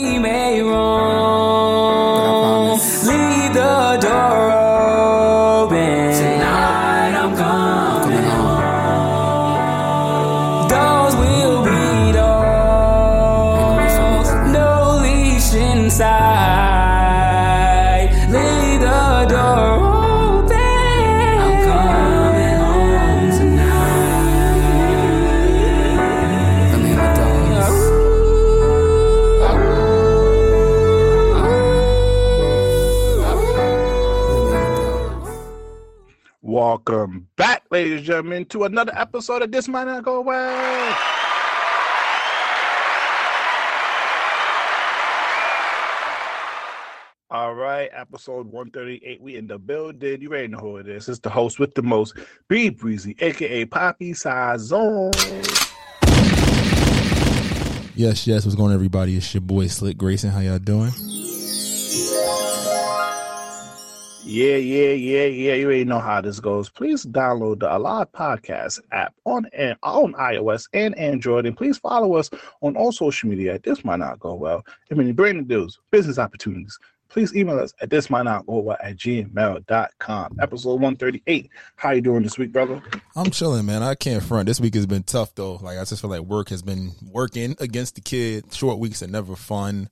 We may wrong. Leave the door ladies and gentlemen, to another episode of This Might Not Go Well. All right, episode 138. We in the building. You already know who it is. It's the host with the most, B Brezzy, aka Poppy Sazon. Yes, yes. What's going on, everybody? It's your boy Slick Grayson. How y'all doing? Yeah, yeah, yeah, yeah. You already know how this goes. Please download the Alive Podcast app on eh, on iOS and Android, and please follow us on all social media. This might not go well. I mean, branding deals, business opportunities. Please email us at this might not go well at gmail.com. Episode 138. How you doing this week, brother? I'm chilling, man. I can't front. This week has been tough though. Like I just feel like work has been working against the kid. Short weeks are never fun.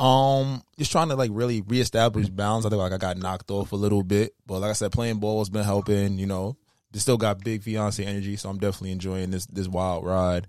Um, just trying to like really reestablish balance. I think like I got knocked off a little bit, but like I said, playing ball has been helping. You know, just still got big fiance energy, so I'm definitely enjoying this this wild ride.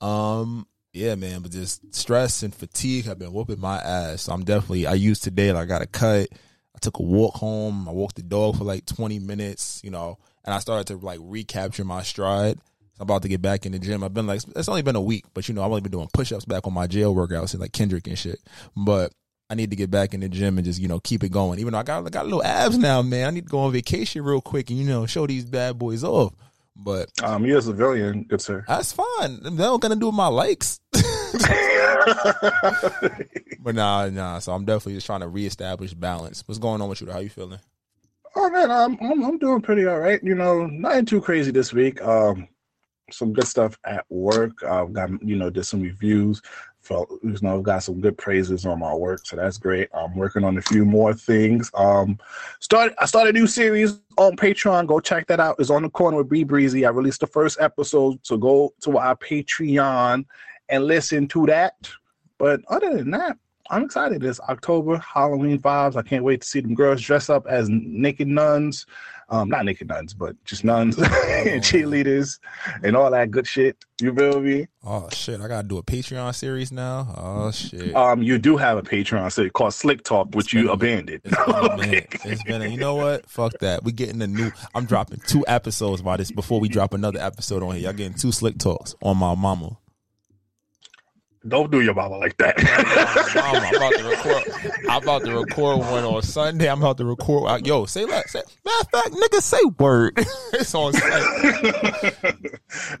Um, yeah, man, but just stress and fatigue have been whooping my ass. So I'm definitely I used today. Like I got a cut. I took a walk home. I walked the dog for like 20 minutes. You know, and I started to like recapture my stride. I'm about to get back in the gym. I've been like, it's only been a week, but you know, I've only been doing push ups back on my jail workouts and like Kendrick and shit. But I need to get back in the gym and just, you know, keep it going. Even though I got, I got little abs now, man. I need to go on vacation real quick and, you know, show these bad boys off. But um, you're a civilian, good sir. That's fine. They're not gonna do my likes. but nah, nah. So I'm definitely just trying to reestablish balance. What's going on with you? How you feeling? Oh man, I'm, I'm I'm doing pretty all right. You know, nothing too crazy this week. Um, some good stuff at work. I've got you know did some reviews. Felt you know I've got some good praises on my work, so that's great. I'm working on a few more things. Um, start I started a new series on Patreon. Go check that out. It's on the corner with B Brezzy. I released the first episode, so go to our Patreon and listen to that. But other than that, I'm excited. It's October, Halloween vibes. I can't wait to see them girls dress up as naked nuns. Um, not naked nuns, but just nuns and cheerleaders and all that good shit. You feel me? Oh shit! I gotta do a Patreon series now. Oh shit! Um, you do have a Patreon series called Slick Talk, which you abandoned. It's been, it's been a, you know what? Fuck that. We getting a new. I'm dropping two episodes by this before we drop another episode on here. Y'all getting two Slick Talks on my mama. Don't do your mama like that. mama, I'm about to record. I'm about to record one on Sunday. I'm about to record. Uh, yo, say that. Say, matter of fact, nigga, say word. it's on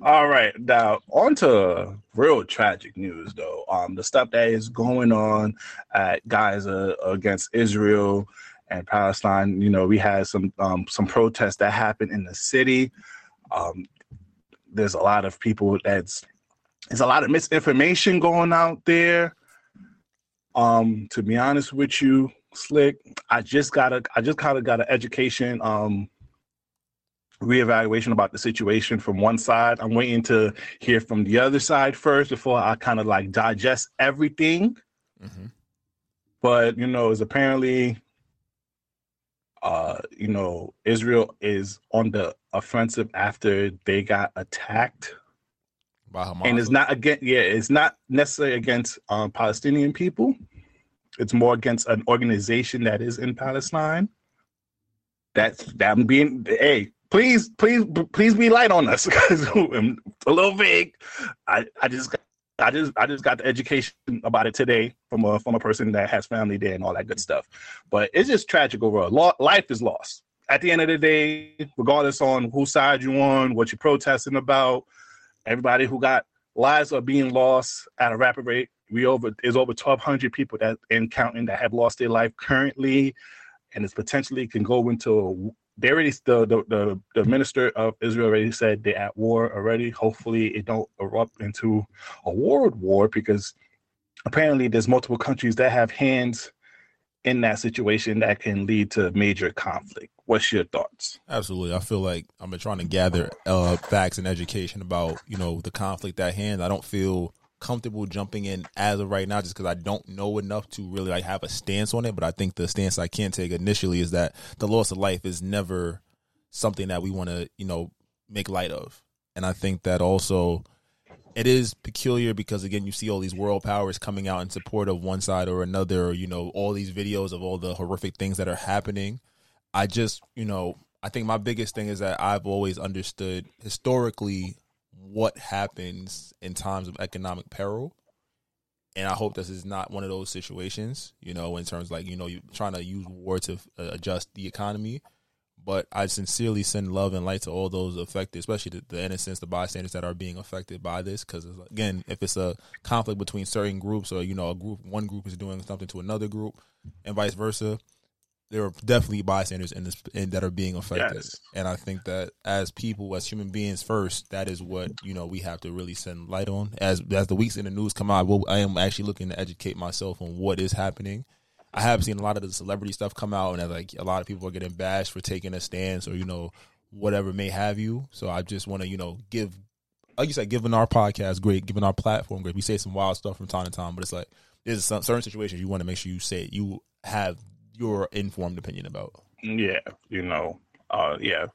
All right, now on to real tragic news, though. Um, the stuff that is going on at Gaza against Israel and Palestine. You know, we had some um, some protests that happened in the city. Um, there's a lot of people that's there's a lot of misinformation going out there. Um, to be honest with you, Slick, I just got a I just kind of got an education um reevaluation about the situation from one side. I'm waiting to hear from the other side first before I kind of like digest everything. Mm-hmm. But you know, it's apparently uh, you know, Israel is on the offensive after they got attacked by Hamas. And it's not against yeah, it's not necessarily against um, Palestinian people. It's more against an organization that is in Palestine. That's that I'm being hey, please, please, please be light on us because I'm a little vague. I, I just I just I just got the education about it today from a from a person that has family there and all that good stuff. But it's just tragic overall. Life is lost. At the end of the day, regardless on whose side you're on, what you're protesting about, everybody who got lives are being lost at a rapid rate. We over is over 1,200 people that in counting that have lost their life currently, and it's potentially can go into they already the, the the the minister of Israel already said they're at war already. Hopefully, it don't erupt into a world war because apparently there's multiple countries that have hands in that situation that can lead to major conflict. What's your thoughts? Absolutely, I feel like been trying to gather uh, facts and education about you know the conflict at hand. I don't feel comfortable jumping in as of right now just because I don't know enough to really like have a stance on it. But I think the stance I can take initially is that the loss of life is never something that we want to, you know, make light of. And I think that also it is peculiar because again you see all these world powers coming out in support of one side or another, or, you know, all these videos of all the horrific things that are happening. I just, you know, I think my biggest thing is that I've always understood historically what happens in times of economic peril. And I hope this is not one of those situations, you know, in terms like, you know, you trying to use war to uh, adjust the economy. But I sincerely send love and light to all those affected, especially the, the innocents, the bystanders that are being affected by this. Because again, if it's a conflict between certain groups, or you know, a group, one group is doing something to another group, and vice versa, there are definitely bystanders in this in, that are being affected yes. and i think that as people as human beings first that is what you know we have to really send light on as as the weeks in the news come out will, i am actually looking to educate myself on what is happening i have seen a lot of the celebrity stuff come out and like a lot of people are getting bashed for taking a stance or you know whatever may have you so i just want to you know give like you said giving our podcast great giving our platform great we say some wild stuff from time to time but it's like there's some certain situations you want to make sure you say you have your informed opinion about. Yeah, you know, uh, yeah.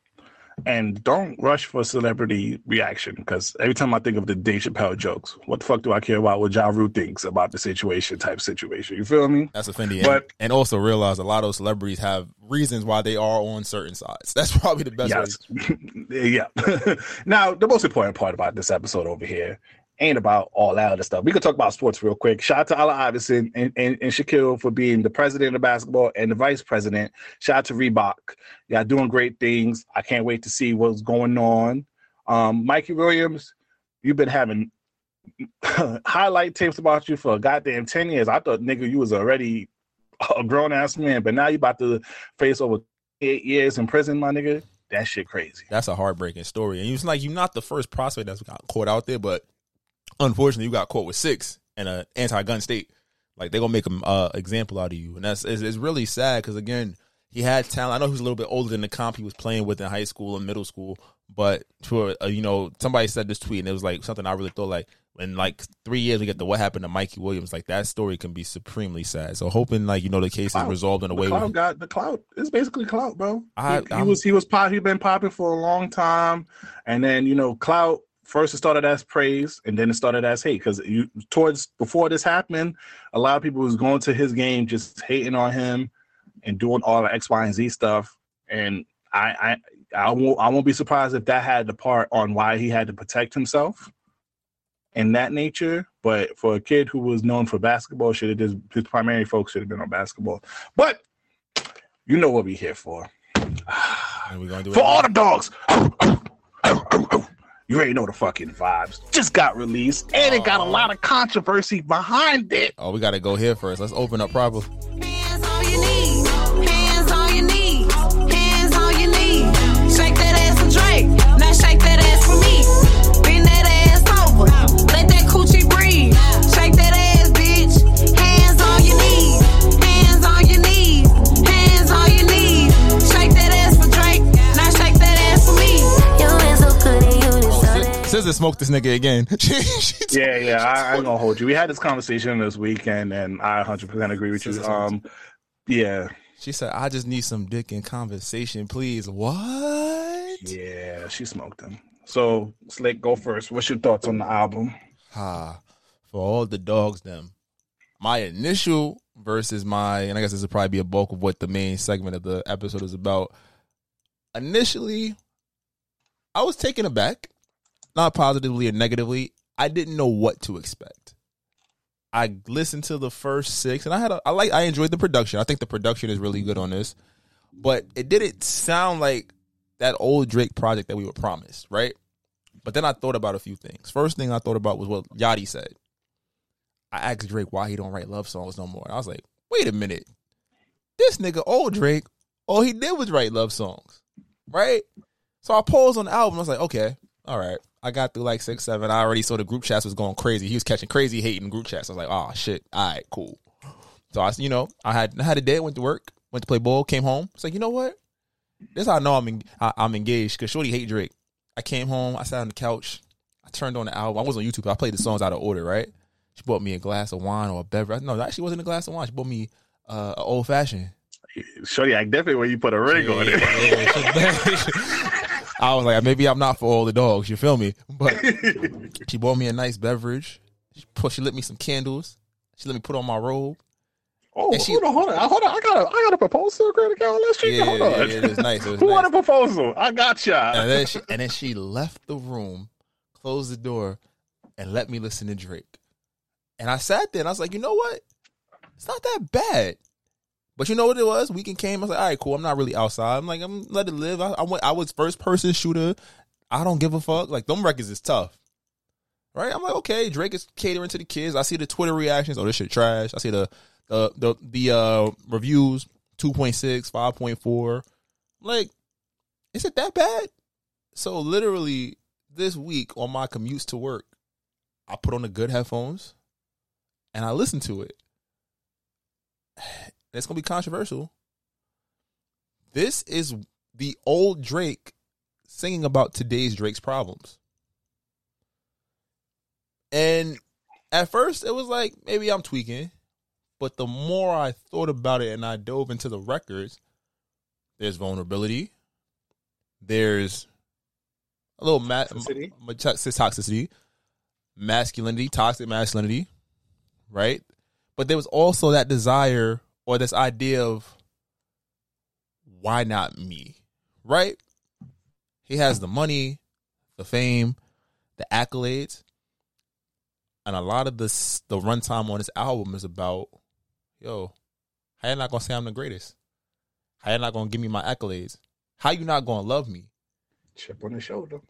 And don't rush for celebrity reaction because every time I think of the Dave Chappelle jokes, what the fuck do I care about what Ja Rule thinks about the situation type situation? You feel me? That's offending. But and, and also realize a lot of those celebrities have reasons why they are on certain sides. That's probably the best yes. way. yeah. now, the most important part about this episode over here ain't about all that other stuff. We could talk about sports real quick. Shout out to Allen Iverson and, and, and Shaquille for being the president of basketball and the vice president. Shout out to Reebok. Y'all doing great things. I can't wait to see what's going on. Um, Mikey Williams, you've been having highlight tapes about you for a goddamn 10 years. I thought, nigga, you was already a grown ass man, but now you about to face over eight years in prison, my nigga. That shit crazy. That's a heartbreaking story. And it's like you're not the first prospect that's got caught out there, but unfortunately, you got caught with six in an anti-gun state. Like they're gonna make an uh, example out of you, and that's it's, it's really sad because again, he had talent. I know he was a little bit older than the comp he was playing with in high school and middle school, but for uh, you know, somebody said this tweet and it was like something I really thought like in like three years we get to what happened to Mikey Williams. Like that story can be supremely sad. So hoping like you know the case clout. is resolved in a the way. Clout got the clout. It's basically clout, bro. I, he, he was he was pop. He been popping for a long time, and then you know clout first it started as praise and then it started as hate because you towards before this happened a lot of people was going to his game just hating on him and doing all the x y and z stuff and i i i won't i won't be surprised if that had the part on why he had to protect himself in that nature but for a kid who was known for basketball should have just his primary focus should have been on basketball but you know what we're here for for all the dogs you already know the fucking vibes. Just got released, and it got a oh. lot of controversy behind it. Oh, we got to go here first. Let's open up SZA smoked this nigga again. yeah, yeah, I, I ain't gonna hold you. We had this conversation this weekend, and I 100% agree with you. Um, yeah. She said, "I just need some dick in conversation, please." What? Yeah, she smoked him. So, Slick, go first. What's your thoughts on the album? Ah, for all the dogs, them. My initial versus my, and I guess this would probably be a bulk of what the main segment of the episode is about. Initially, I was taken aback not positively or negatively. I didn't know what to expect. I listened to the first six, and I had a, I like I enjoyed the production. I think the production is really good on this, but it didn't sound like that old Drake project that we were promised, right? But then I thought about a few things. First thing I thought about was what Yachty said. I asked Drake why he don't write love songs no more. And I was like, wait a minute, this nigga old Drake, all he did was write love songs, right? So I paused on the album. I was like, okay, all right. I got through like six, seven. I already saw the group chats was going crazy. He was catching crazy hate in group chats. I was like, oh shit, all right, cool. So I, you know, I had I had a day, went to work, went to play ball, came home. It's like, you know what? This how I know I'm en- I, I'm engaged because Shorty hate Drake. I came home, I sat on the couch, I turned on the album. I was on YouTube. I played the songs out of order, right? She bought me a glass of wine or a beverage. No, that actually wasn't a glass of wine. She bought me uh, an old fashioned. Shorty act definitely when you put a ring on it. I was like, maybe I'm not for all the dogs. You feel me? But she bought me a nice beverage. She put, she lit me some candles. She let me put on my robe. Oh, And she- hold on, hold on, hold on. I got a, I got a proposal, credit card. Let's check. Yeah, hold on. yeah, it was nice. It was Who nice. want a proposal? I got ya. And then she and then she left the room, closed the door, and let me listen to Drake. And I sat there and I was like, you know what? It's not that bad. But you know what it was? Weekend came. I was like, all right, cool. I'm not really outside. I'm like, I'm let it live. I, I went. I was first person shooter. I don't give a fuck. Like them records is tough, right? I'm like, okay, Drake is catering to the kids. I see the Twitter reactions. Oh, this shit trash. I see the the the the uh, reviews 2.6, 5.4. Like, is it that bad? So literally this week on my commutes to work, I put on the good headphones and I listen to it. And it's gonna be controversial. This is the old Drake singing about today's Drake's problems. And at first it was like maybe I'm tweaking, but the more I thought about it and I dove into the records, there's vulnerability, there's a little ma- Toxicity. ma- toxicity, masculinity, toxic masculinity, right? But there was also that desire or this idea of why not me, right? He has the money, the fame, the accolades, and a lot of this the runtime on this album is about, yo, how you not gonna say I'm the greatest? How you not gonna give me my accolades? How you not gonna love me? Chip on the shoulder.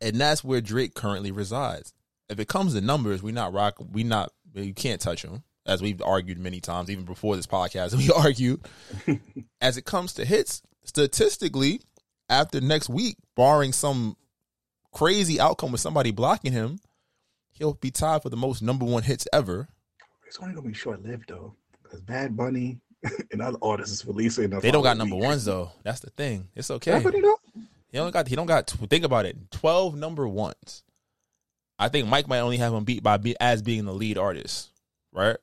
and that's where Drake currently resides. If it comes to numbers, we not rock. We not. You can't touch him, as we've argued many times, even before this podcast. We argued. as it comes to hits, statistically, after next week, barring some crazy outcome with somebody blocking him, he'll be tied for the most number one hits ever. It's only gonna be short lived though, because Bad Bunny and other artists is releasing. the They don't got number week. ones though. That's the thing. It's okay. Yeah, but don't. He don't got. He don't got. Think about it. Twelve number ones. I think Mike might only have him beat by be, as being the lead artist, right?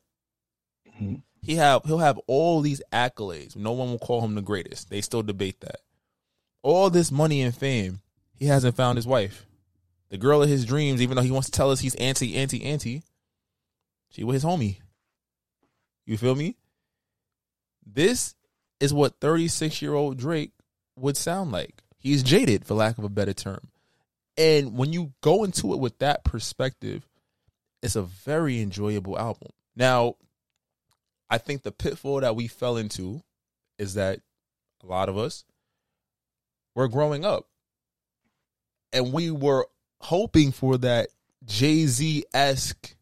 He have he'll have all these accolades. No one will call him the greatest. They still debate that. All this money and fame, he hasn't found his wife, the girl of his dreams. Even though he wants to tell us he's anti, anti, anti, she was his homie. You feel me? This is what thirty six year old Drake would sound like. He's jaded, for lack of a better term. And when you go into it with that perspective, it's a very enjoyable album. Now, I think the pitfall that we fell into is that a lot of us were growing up and we were hoping for that Jay Z esque,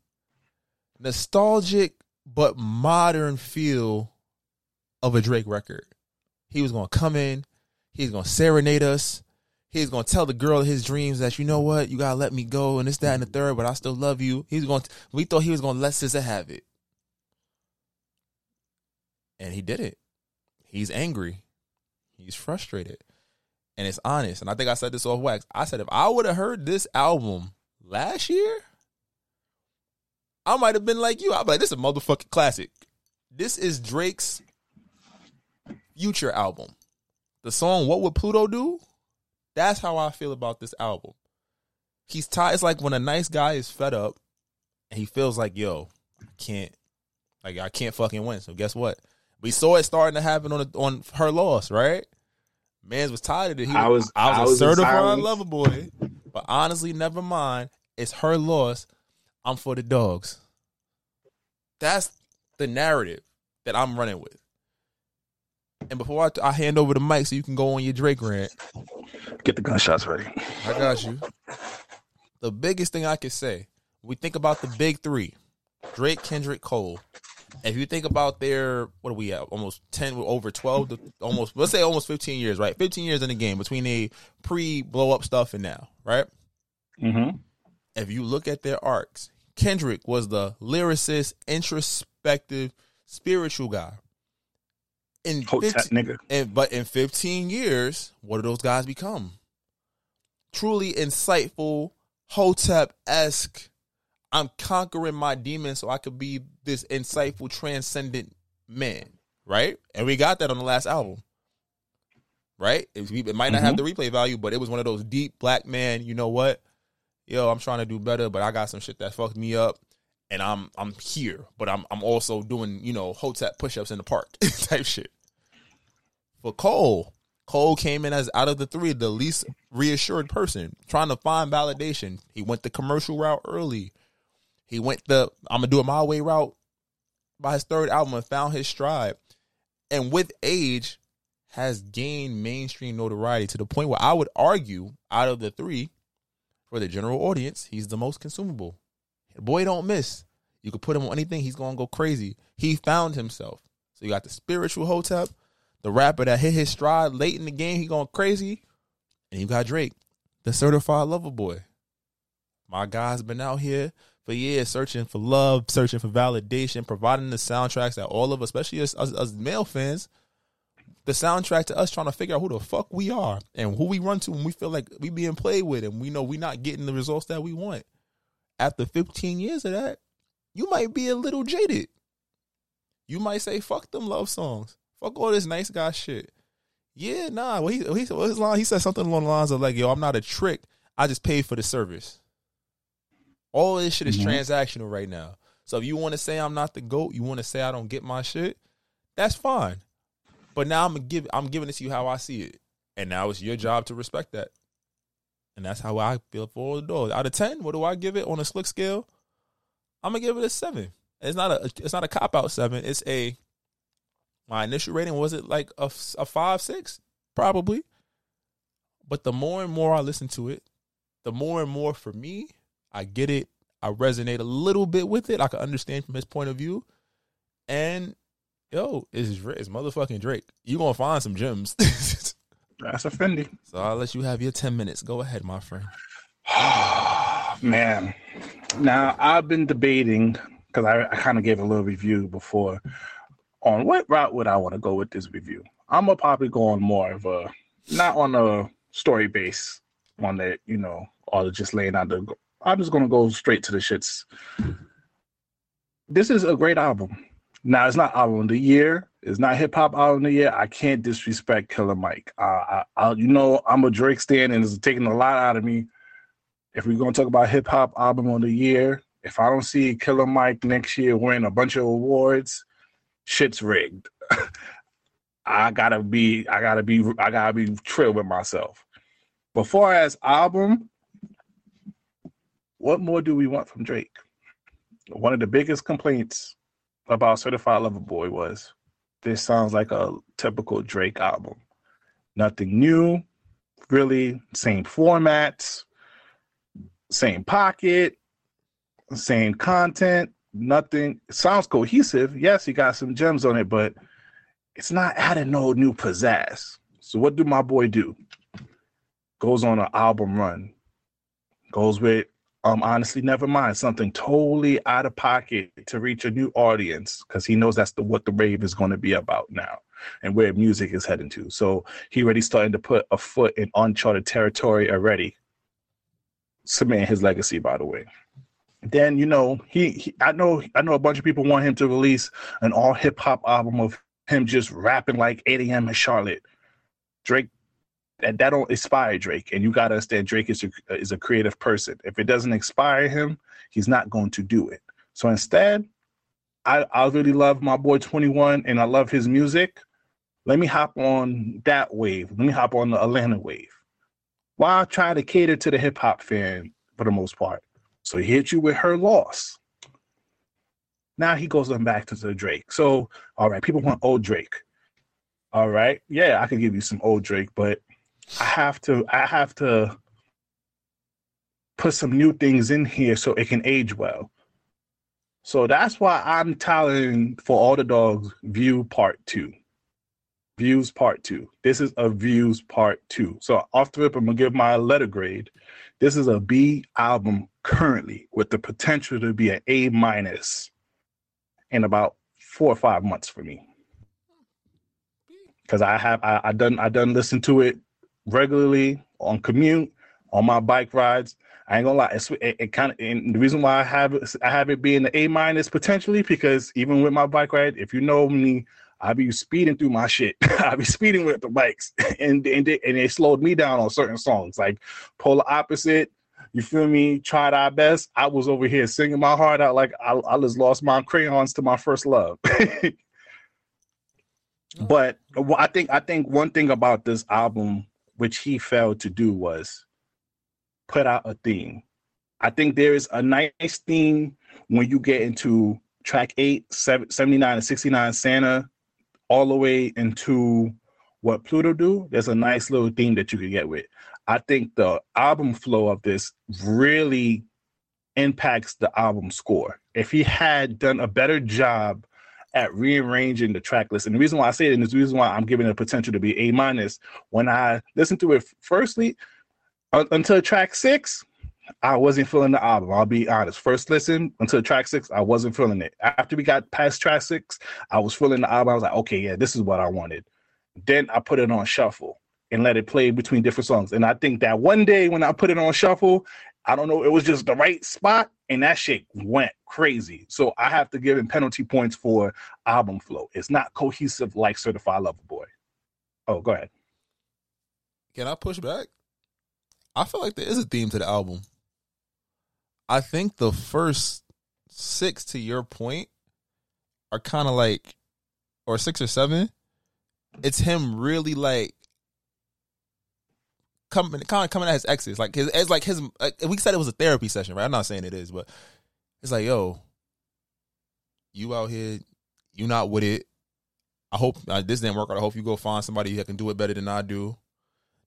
nostalgic but modern feel of a Drake record. He was going to come in, he's going to serenade us. He's going to tell the girl his dreams that, you know what, you got to let me go and this, that, and the third, but I still love you. He's going to, we thought he was going to let SZA have it. And he did it. He's angry. He's frustrated. And it's honest. And I think I said this off wax. I said, if I would have heard this album last year, I might have been like you. I'd be like, this is a motherfucking classic. This is Drake's future album. The song What Would Pluto Do? That's how I feel about this album. He's tired. It's like when a nice guy is fed up and he feels like, yo, I can't, like, I can't fucking win. So guess what? We saw it starting to happen on the, on her loss, right? Mans was tired of it. He, I was- I was I a was certified lover boy. But honestly, never mind. It's her loss. I'm for the dogs. That's the narrative that I'm running with. And before I, I hand over the mic so you can go on your Drake rant, Get the gunshots ready. I got you. The biggest thing I can say, we think about the big three Drake, Kendrick, Cole. If you think about their, what are we at? Almost 10, over 12, to almost, let's say almost 15 years, right? 15 years in the game between the pre blow up stuff and now, right? Mm-hmm. If you look at their arcs, Kendrick was the lyricist, introspective, spiritual guy. In 15 nigga. and, but in 15 years, what do those guys become? Truly insightful, Hotep esque. I'm conquering my demons so I could be this insightful, transcendent man, right? And we got that on the last album, right? It, it might not have mm-hmm. the replay value, but it was one of those deep black man. You know what? Yo, I'm trying to do better, but I got some shit that fucked me up, and I'm I'm here, but I'm I'm also doing you know Hotep push-ups in the park type shit. For Cole, Cole came in as out of the three the least reassured person, trying to find validation. He went the commercial route early. He went the I'm gonna do it my way route by his third album and found his stride. And with age, has gained mainstream notoriety to the point where I would argue out of the three, for the general audience, he's the most consumable. Boy, don't miss. You could put him on anything, he's gonna go crazy. He found himself. So you got the spiritual Hotep, the rapper that hit his stride late in the game, he going crazy, and you got Drake, the certified lover boy. My guy's been out here for years searching for love, searching for validation, providing the soundtracks that all of us, especially us, us, us male fans, the soundtrack to us trying to figure out who the fuck we are and who we run to when we feel like we being played with and we know we not getting the results that we want. After 15 years of that, you might be a little jaded. You might say, fuck them love songs. Fuck all this nice guy shit. Yeah, nah. Well, he, he, well, his line, he said something along the lines of like, yo, I'm not a trick. I just paid for the service. All this shit is Mhm. transactional right now. So if you want to say I'm not the GOAT, you want to say I don't get my shit, that's fine. But now I'm gonna give I'm giving it to you how I see it. And now it's your job to respect that. And that's how I feel for all the dogs. Out of ten, what do I give it on a slick scale? I'm gonna give it a seven. It's not a it's not a cop out seven. It's a my initial rating was it like a, a five six probably. But the more and more I listen to it, the more and more for me, I get it. I resonate a little bit with it. I can understand from his point of view. And yo, it's, it's motherfucking Drake. You gonna find some gems. That's a Fendi. so I'll let you have your ten minutes. Go ahead, my friend. Man, now I've been debating because I, I kind of gave a little review before on what route would I want to go with this review. I'm gonna probably go on more of a not on a story base one that you know, or just laying out the. I'm just gonna go straight to the shits. This is a great album. Now it's not album of the year. It's not hip hop album of the year. I can't disrespect Killer Mike. Uh, I, I, you know, I'm a Drake stan, and it's taking a lot out of me if we're gonna talk about hip hop album of the year, if I don't see Killer Mike next year winning a bunch of awards, shit's rigged. I gotta be, I gotta be, I gotta be trill with myself. But far as album, what more do we want from Drake? One of the biggest complaints about Certified Lover Boy was this sounds like a typical Drake album. Nothing new, really, same formats same pocket, same content, nothing. Sounds cohesive. Yes, he got some gems on it, but it's not adding no new pizzazz. So what do my boy do? Goes on an album run. Goes with um honestly never mind something totally out of pocket to reach a new audience because he knows that's the what the rave is going to be about now and where music is heading to. So he already starting to put a foot in uncharted territory already cementing his legacy, by the way. Then you know he, he, I know I know a bunch of people want him to release an all hip hop album of him just rapping like 8 a.m. in Charlotte. Drake, that that don't inspire Drake, and you gotta understand Drake is a, is a creative person. If it doesn't inspire him, he's not going to do it. So instead, I I really love my boy 21, and I love his music. Let me hop on that wave. Let me hop on the Atlanta wave. Why try to cater to the hip hop fan for the most part? So he hit you with her loss. Now he goes on back to the Drake. So, all right, people want old Drake. All right, yeah, I can give you some old Drake, but I have to, I have to put some new things in here so it can age well. So that's why I'm telling for all the dogs, view part two. Views part two. This is a views part two. So off the rip, I'm gonna give my letter grade. This is a B album currently with the potential to be an A minus in about four or five months for me. Cause I have I, I done I done listen to it regularly on commute, on my bike rides. I ain't gonna lie, it's, it, it kind of and the reason why I have it, I have it being the A minus potentially because even with my bike ride, if you know me, I be speeding through my shit. I be speeding with the bikes, and and they, and they slowed me down on certain songs like Polar Opposite. You feel me? Tried our best. I was over here singing my heart out like I, I just lost my crayons to my first love. Oh. but I think I think one thing about this album which he failed to do was put out a theme. I think there is a nice theme when you get into track 8, 79 and 69 Santa all the way into what Pluto do. There's a nice little theme that you could get with. I think the album flow of this really impacts the album score. If he had done a better job at rearranging the track list, and the reason why I say it, and the reason why I'm giving it potential to be A minus, when I listened to it firstly, until track six, I wasn't feeling the album. I'll be honest. First listen until track six, I wasn't feeling it. After we got past track six, I was feeling the album. I was like, okay, yeah, this is what I wanted. Then I put it on shuffle and let it play between different songs. And I think that one day when I put it on shuffle, I don't know, it was just the right spot and that shit went crazy. So I have to give him penalty points for album flow. It's not cohesive like Certified Lover Boy. Oh, go ahead. Can I push back? I feel like there is a theme to the album. I think the first six, to your point, are kind of like, or six or seven. It's him really like coming, kind of coming at his exes. Like his, it's like his. Like, we said it was a therapy session, right? I'm not saying it is, but it's like, yo, you out here, you not with it. I hope uh, this didn't work out. I hope you go find somebody that can do it better than I do.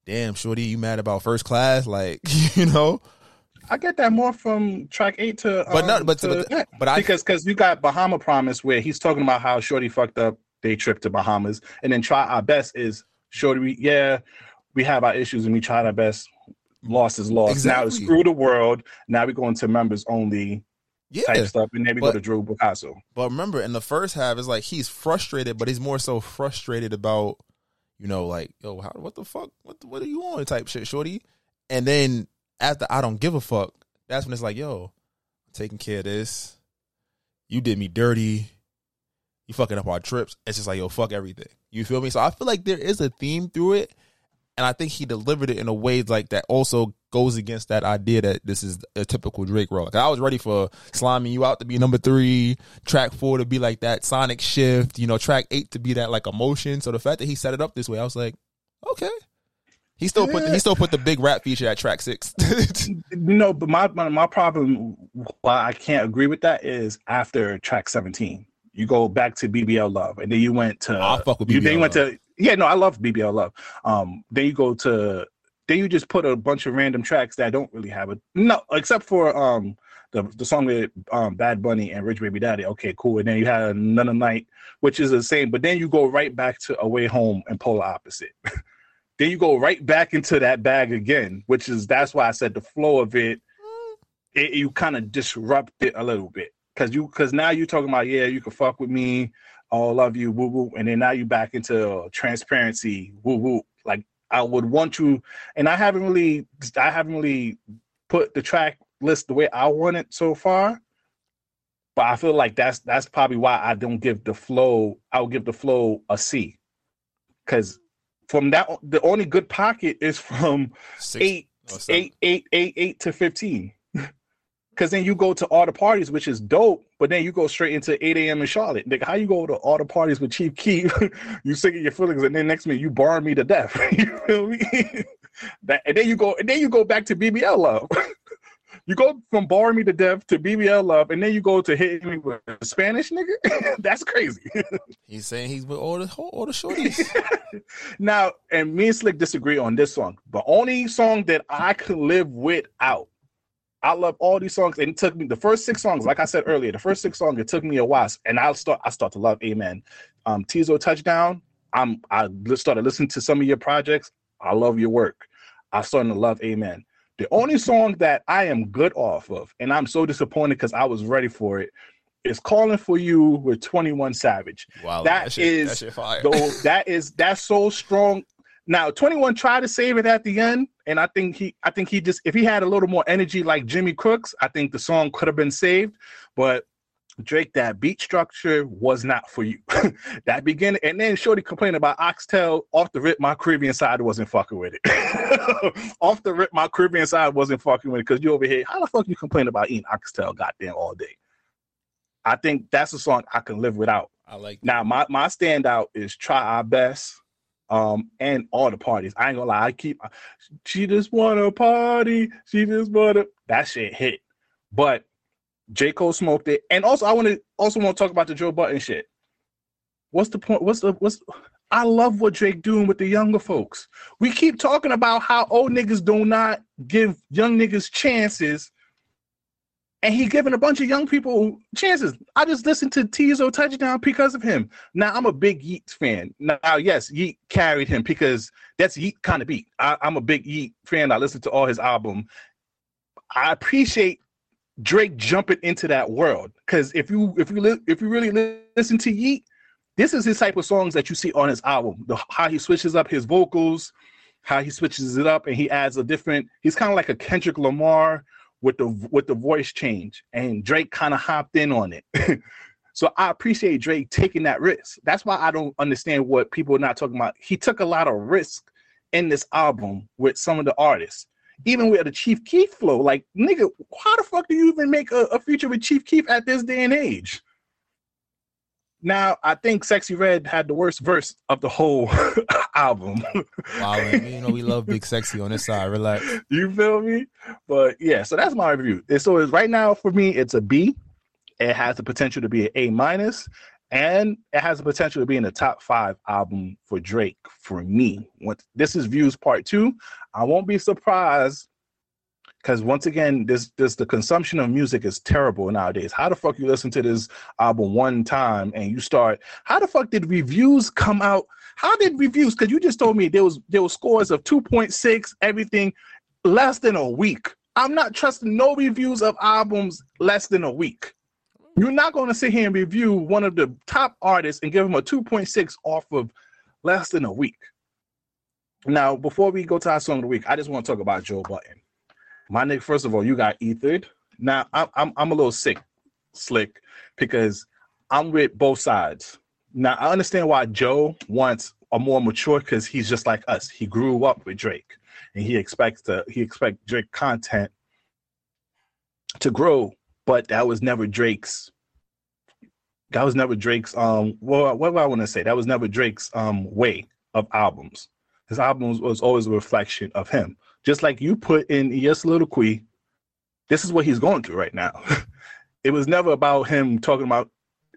Damn, shorty, you mad about first class? Like, you know. I get that more from track eight to, um, but no, but to, but, but I because because you got Bahama Promise where he's talking about how Shorty fucked up they trip to Bahamas, and then try our best is Shorty. Yeah, we have our issues and we tried our best. Loss is lost. Exactly. Now screw the world. Now we go into members only yeah. type stuff, and then we But- go to Drew Picasso. But remember, in the first half, it's like he's frustrated, but he's more so frustrated about, you know, like, yo, how, what the fuck, what, what are you on, type shit, shorty. And then after I don't give a fuck, that's when it's like, yo, I'm taking care of this. You did me dirty. You fucking up our trips. It's just like, yo, fuck everything. You feel me? So I feel like there is a theme through it, and I think he delivered it in a way like that also goes against that idea that this is a typical Drake role. Like I was ready for sliming you out to be number three, track four to be like that sonic shift, you know, track eight to be that like emotion. So the fact that he set it up this way, I was like, okay. He still put the, he still put the big rap feature at track six. No, but my, my my problem why I can't agree with that is after track seventeen, you go back to BBL Love, and then you went to I fuck with you, then you went to yeah, no, I love BBL Love. Um, then you go to then you just put a bunch of random tracks that don't really have a no, except for um the the song with um Bad Bunny and Rich Baby Daddy. Okay, cool. And then you had another night, which is the same, but then you go right back to Away Home and Polar Opposite. then you go right back into that bag again, which is that's why I said the flow of it, it you kind of disrupt it a little bit because you because now you're talking about yeah you can fuck with me, I'll love you, woo woo, and then now you back into uh, transparency, woo woo. Like I would want you, and I haven't really I haven't really put the track list the way I want it so far. But I feel like that's that's probably why I don't give the flow. I'll give the flow a C, because from that the only good pocket is from Six- eight, eight, eight, eight, eight to fifteen. Because then you go to all the parties, which is dope, but then you go straight into 8 a.m. in Charlotte. Like, how you go to all the parties with Chief Keef, you singing your feelings, and then next minute you bar me to death. you feel me? that, and then you go, and then you go back to BBL love. You go from Bar Me to Death to BBL Love, and then you go to hit me with Spanish nigga. That's crazy. He's saying he's with all the all the shorties. now, and me and Slick disagree on this song. The only song that I could live without. I love all these songs, and it took me the first six songs. Like I said earlier, the first six songs it took me a while, and I'll start I start to love Amen. Um, Teezo Touchdown. I'm I started listening to some of your projects. I love your work. I'm starting to love Amen. The only song that I am good off of, and I'm so disappointed because I was ready for it, is "Calling for You" with Twenty One Savage. Wow, that, that shit- is that though, that is that's so strong. Now, Twenty One tried to save it at the end, and I think he, I think he just if he had a little more energy like Jimmy Cooks, I think the song could have been saved. But Drake, that beat structure was not for you. that beginning, and then Shorty complained about Oxtail off the rip. My Caribbean side wasn't fucking with it. off the rip, my Caribbean side wasn't fucking with it because you over here. How the fuck you complain about eating Oxtail goddamn all day? I think that's a song I can live without. I like Now, my my standout is try our best, um, and all the parties. I ain't gonna lie, I keep. She just wanna party. She just wanna. That shit hit, but J Cole smoked it, and also I want to also want to talk about the Joe Budden shit. What's the point? What's the what's? I love what Drake doing with the younger folks. We keep talking about how old niggas do not give young niggas chances and he giving a bunch of young people chances. I just listened to Teezo Touchdown because of him. Now I'm a big Yeat fan. Now, yes, Yeat carried him because that's Yeat kind of beat. I, I'm a big Yeat fan. I listened to all his album. I appreciate Drake jumping into that world because if you if you li- if you really li- listen to Yeat, this is his type of songs that you see on his album. The how he switches up his vocals, how he switches it up, and he adds a different. He's kind of like a Kendrick Lamar with the with the voice change, and Drake kind of hopped in on it. so I appreciate Drake taking that risk. That's why I don't understand what people are not talking about. He took a lot of risk in this album with some of the artists. Even with the Chief Keef flow, like nigga, how the fuck do you even make a, a feature with Chief Keef at this day and age? Now, I think Sexyy Red had the worst verse of the whole album. Wow, man, you know we love Big Sexy on this side. Relax. you feel me? But yeah, so that's my review. And so it's right now for me, it's a B. It has the potential to be an A minus, and it has the potential to be in the top five album for Drake for me. What this is views part two. I won't be surprised because once again, this this the consumption of music is terrible nowadays. How the fuck you listen to this album one time and you start? How the fuck did reviews come out? How did reviews? Because you just told me there was there was scores of two point six, everything less than a week. I'm not trusting no reviews of albums less than a week. You're not going to sit here and review one of the top artists and give them a 2.6 off of less than a week. Now, before we go to our song of the week, I just want to talk about Joe Budden. My nigga, first of all, you got ethered. Now, I'm, I'm, I'm a little sick, slick, because I'm with both sides. Now, I understand why Joe wants a more mature because he's just like us. He grew up with Drake and he expects to he expect Drake content to grow, but that was never Drake's. That was never Drake's. Um, well, what do I want to say? That was never Drake's um way of albums. His albums was always a reflection of him. Just like you put in Yes Soliloquy, this is what he's going through right now. it was never about him talking about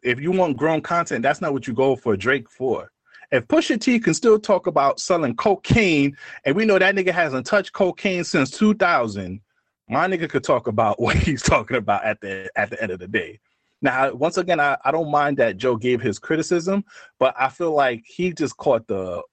if you want grown content, that's not what you go for Drake for. If Pusha T can still talk about selling cocaine, and we know that nigga hasn't touched cocaine since 2000, my nigga could talk about what he's talking about at the at the end of the day. Now, once again, I, I don't mind that Joe gave his criticism, but I feel like he just caught the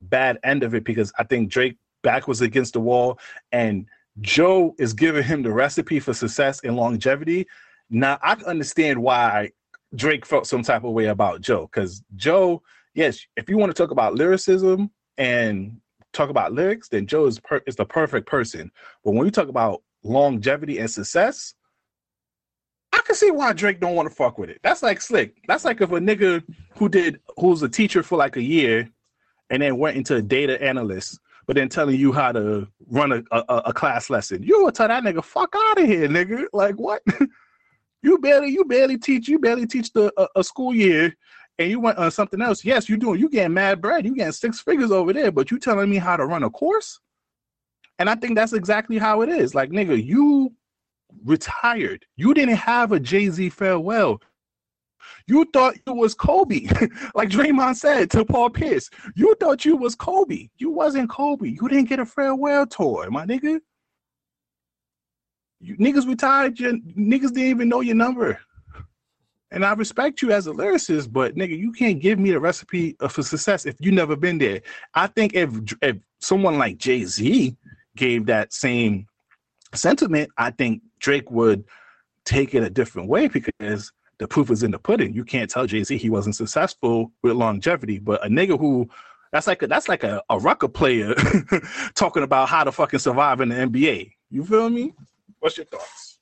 bad end of it because I think Drake back was against the wall and Joe is giving him the recipe for success and longevity. Now I can understand why Drake felt some type of way about Joe because Joe, yes, if you want to talk about lyricism and talk about lyrics, then Joe is per- is the perfect person. But when you talk about longevity and success, I can see why Drake don't want to fuck with it. That's like slick. That's like if a nigga who did who's a teacher for like a year and then went into a data analyst, but then telling you how to run a, a, a class lesson. You would tell that nigga, fuck out of here, nigga. Like what? you barely you barely teach you barely teach the a, a school year and you went on uh, something else. Yes, you doing you getting mad bread, you getting six figures over there, but you telling me how to run a course? And I think that's exactly how it is. Like, nigga, you retired. You didn't have a Jay Z farewell. You thought you was Kobe, like Draymond said to Paul Pierce. You thought you was Kobe. You wasn't Kobe. You didn't get a farewell tour, my nigga. You niggas retired. Your, niggas didn't even know your number. And I respect you as a lyricist, but nigga, you can't give me the recipe for success if you never been there. I think if if someone like Jay Z gave that same sentiment, I think Drake would take it a different way because the proof is in the pudding. You can't tell Jay Z he wasn't successful with longevity, but a nigga who that's like a, that's like a, a rucker player talking about how to fucking survive in the NBA. You feel me? What's your thoughts?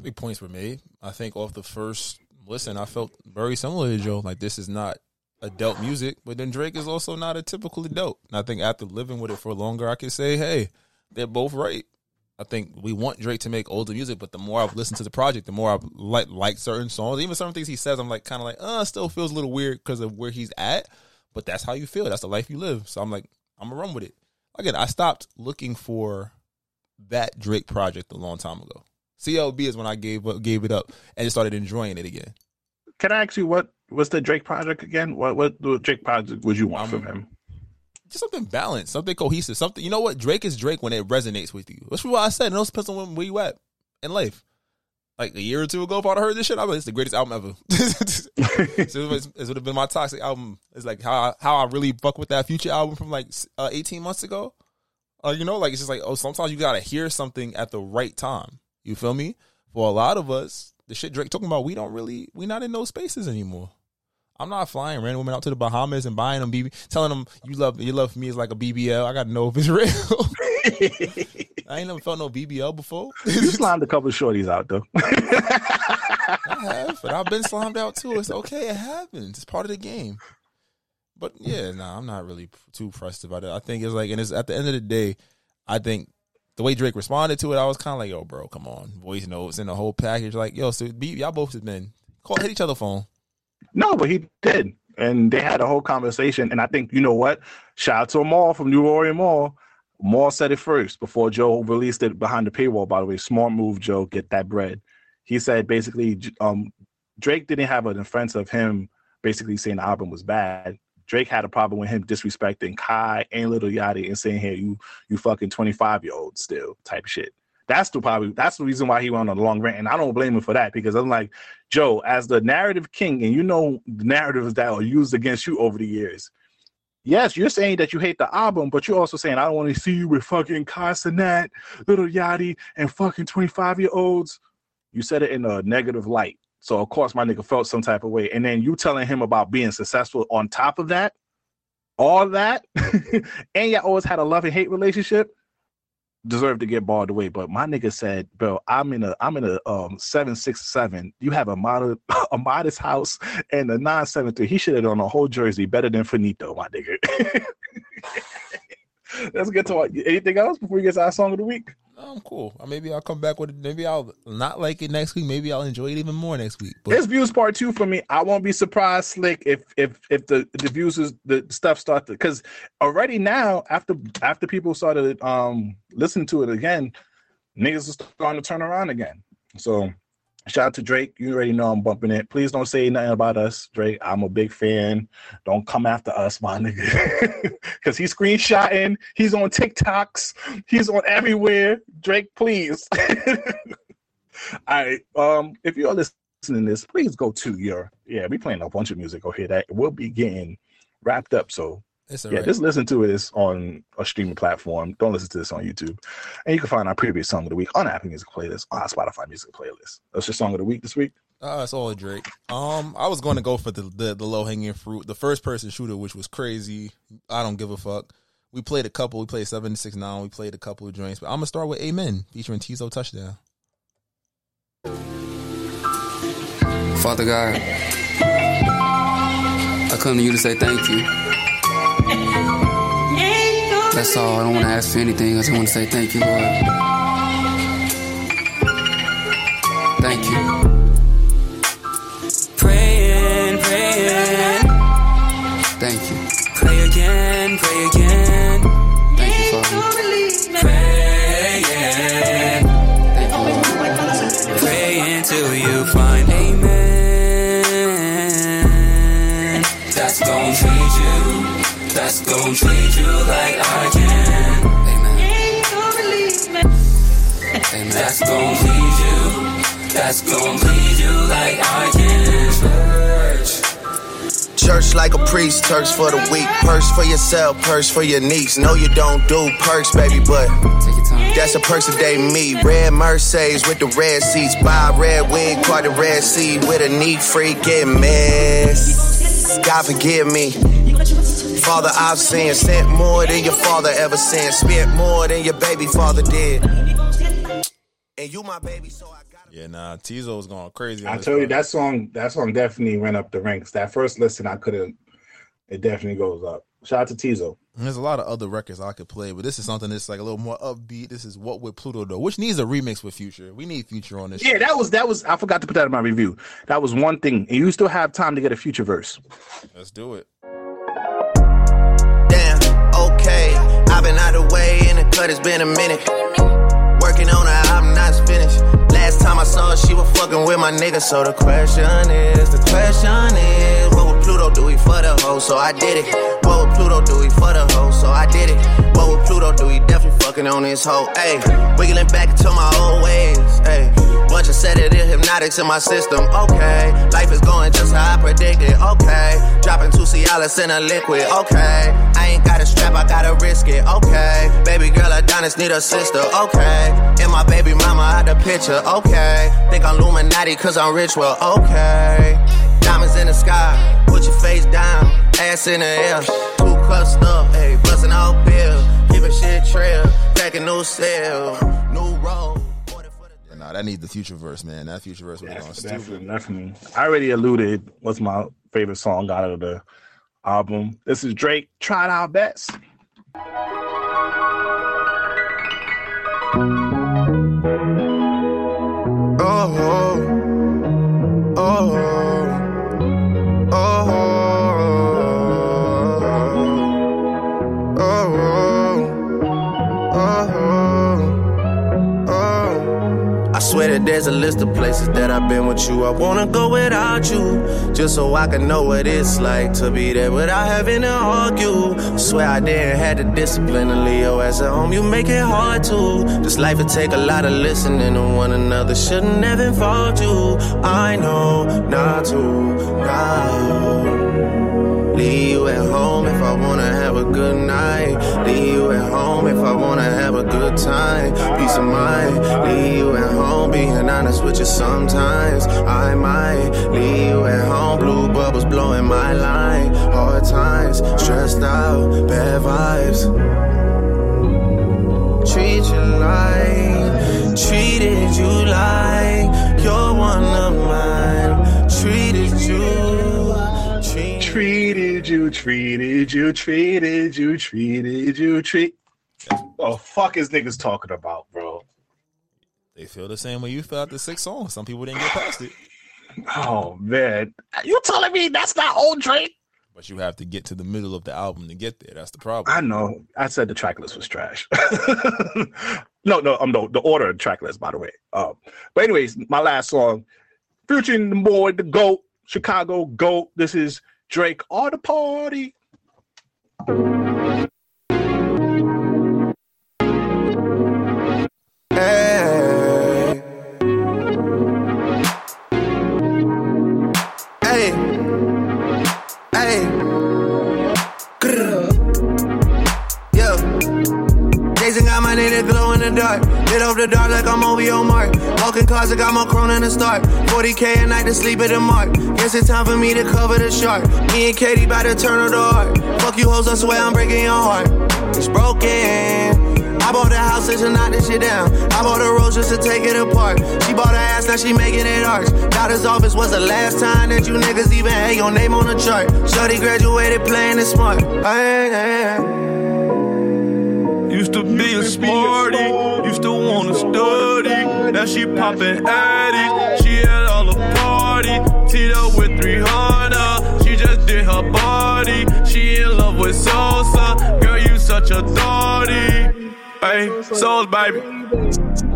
Big points were made. I think off the first listen, I felt very similar to Joe. Like this is not adult music, but then Drake is also not a typical adult. And I think after living with it for longer, I can say, hey, they're both right. I think we want Drake to make older music, but the more I've listened to the project, the more I've like like certain songs, even some things he says, I'm like kind of like, uh, still feels a little weird because of where he's at. But that's how you feel. That's the life you live. So I'm like, I'm gonna run with it. Again, I stopped looking for that Drake project a long time ago. CLB is when I gave up, gave it up and just started enjoying it again. Can I ask you what was the Drake project again? What what Drake project would you want um, from him? Just something balanced, something cohesive, something. You know what? Drake is Drake when it resonates with you. That's what I said. It depends on where you at in life. Like a year or two ago, if I'd heard this shit, I was like, it's the greatest album ever. so it, would have been my toxic album. It's like how I, how I really fuck with that future album from like uh, 18 months ago. Uh, you know, like it's just like oh, sometimes you gotta hear something at the right time. You feel me? For a lot of us, the shit Drake talking about, we don't really, we not in those spaces anymore. I'm not flying random women out to the Bahamas and buying them BB, telling them you love you love me is like a BBL. I got to know if it's real. I ain't never felt no BBL before. you slimed a couple of shorties out though. I have, but I've been slimed out too. It's okay. It happens. It's part of the game. But yeah, no, nah, I'm not really too pressed about it. I think it's like, and it's at the end of the day, I think the way Drake responded to it, I was kind of like, yo, bro, come on, voice notes and the whole package. Like, yo, so be, y'all both have been call hit each other phone. No, but he did, and they had a whole conversation. And I think you know what? Shout out to Amal from New Orleans Mall. Mal said it first before Joe released it behind the paywall. By the way, smart move, Joe. Get that bread. He said basically, um, Drake didn't have an offense of him basically saying the album was bad. Drake had a problem with him disrespecting Kai and Lil Yachty and saying, "Hey, you you fucking twenty five year old still" type shit. That's the probably that's the reason why he went on a long rant, and I don't blame him for that because I'm like Joe, as the narrative king, and you know narratives that are used against you over the years. Yes, you're saying that you hate the album, but you're also saying I don't want to see you with fucking Kai Lil Yachty, and fucking 25 year olds. You said it in a negative light. So of course my nigga felt some type of way. And then you telling him about being successful on top of that, all that, and you always had a love and hate relationship, deserve to get barred away. But my nigga said, bro, I'm in a I'm in a um seven six seven. You have a modest a modest house and a nine seven three. He should have done a whole jersey better than Finito, my nigga. Let's get to anything else before we get to our song of the week. I'm cool. Maybe I'll come back with it. Maybe I'll not like it next week. Maybe I'll enjoy it even more next week. But this views part two for me. I won't be surprised, Slick, if if if the the views is the stuff start because already now after after people started um listening to it again, niggas are starting to turn around again. So Shout out to Drake. You already know I'm bumping it. Please don't say nothing about us, Drake. I'm a big fan. Don't come after us, my nigga. Because he's screenshotting. He's on TikToks. He's on everywhere. Drake, please. All right. Um, if you're listening to this, please go to your yeah, we playing a bunch of music over here that will be getting wrapped up. So yeah, right. just listen to it on a streaming platform. Don't listen to this on YouTube. And you can find our previous song of the week on Apple Music playlist, on our Spotify music playlist. That's your song of the week this week. Uh, it's all Drake. Um, I was going to go for the the, the low hanging fruit, the first person shooter, which was crazy. I don't give a fuck. We played a couple. We played seven six nine. We played a couple of joints, but I'm gonna start with Amen featuring Teezo Touchdown. Father God, I come to you to say thank you. That's all. I don't want to ask for anything. I just want to say thank you, Lord. Thank you. That's gon' treat you like I can. Amen. Amen. That's gon' please you, that's gon' please you like I can. Church. Church like a priest, Turks for the weak. Purse for yourself, purse for your niece. No, you don't do perks, baby, but Take your time. that's a perks that they meet. Red Mercedes with the red seats. Buy a red wig, quite a red seed with a neat freak. Get mess. God forgive me. Father, I've sinned. Sent more than your father ever sent. Spent more than your baby father did. And you my baby, so I gotta. Yeah, nah, Teezo was going crazy. I told you that song. That song definitely went up the ranks. That first listen, I couldn't It definitely goes up. Shout out to Teezo. There's a lot of other records I could play, but this is something that's like a little more upbeat. This is what would Pluto do, which needs a remix with Future. We need Future on this. Yeah, that was that was. I forgot to put that in my review. That was one thing, and you still have time to get a future verse. Let's do it. Been out of the way and the cut, it's been a minute. Working on her, I'm not finished. Last time I saw her, she was fucking with my nigga. So the question is, the question is, what would Pluto do he for the hoe? So I did it. What would Pluto do he for the hoe? So I did it. What would Pluto do? He definitely fucking on his hoe. Ayy, wiggling back into my old ways. Ayy, bunch of sedative hypnotics in my system. Okay, life is going just how I predicted. Okay, two Cialis in a liquid. Okay, I ain't got a strap, I gotta risk it. Okay, baby girl Adonis need a sister. Okay, and my baby mama out the picture. Okay, think I'm Illuminati cause I'm rich. Well, okay. Diamonds in the sky, put your face down, ass in the air. Two cups up, hey, bustin' out bill. Giving shit trail, cracking new cell, new road. Nah, that needs the Future verse, man. That Future verse was going Yes, stupid. definitely, definitely. I already alluded what's my favorite song out of the album. This is Drake. Tried our best. Oh, oh, oh, swear that there's a list of places that I've been with you. I wanna go without you, just so I can know what it's like to be there without having to argue. Swear I didn't have the discipline to your ass at home. You make it hard to. This life would take a lot of listening to one another. Shouldn't have involved you. I know not to. Now. Leave you at home if I wanna have a good night. Leave you at home if I wanna have a good time. Peace of mind. Leave you at home, being honest with you sometimes. I might leave you at home, blue bubbles blowing my line. Hard times, stressed out, bad vibes. Treat you like, treated you like you, treated you, treated you, treated you, treat. What the fuck is niggas talking about, bro? They feel the same way you felt the six songs. Some people didn't get past it, Oh man, you telling me that's not old Drake? but you have to get to the middle of the album to get there. That's the problem. I know. I said the track list was trash. no, no, I'm um, no, the order of the track list, by the way. Um, but anyways, my last song, Future and the Boy, the Goat, Chicago Goat. This is Drake, all the party. Lit up the dark like I'm OVO Mark. Walking cars, I got my crown in the start. 40k a night to sleep at the mark. Guess it's time for me to cover the shark. Me and Katie about to turn her the heart. Fuck you hoes, I swear I'm breaking your heart. It's broken. I bought the house just to knock this shit down. I bought the rose just to take it apart. She bought her ass, now she making it arch. Doctor's office was the last time that you niggas even had your name on the chart. Shorty graduated playing it smart. Ay, ay, ay. Used to be a smarty, used to wanna study. Now she poppin' addies, she at all the party. Teed up with 300, she just did her body. She in love with Sosa, girl, you such a thotty. Hey, Souls, baby.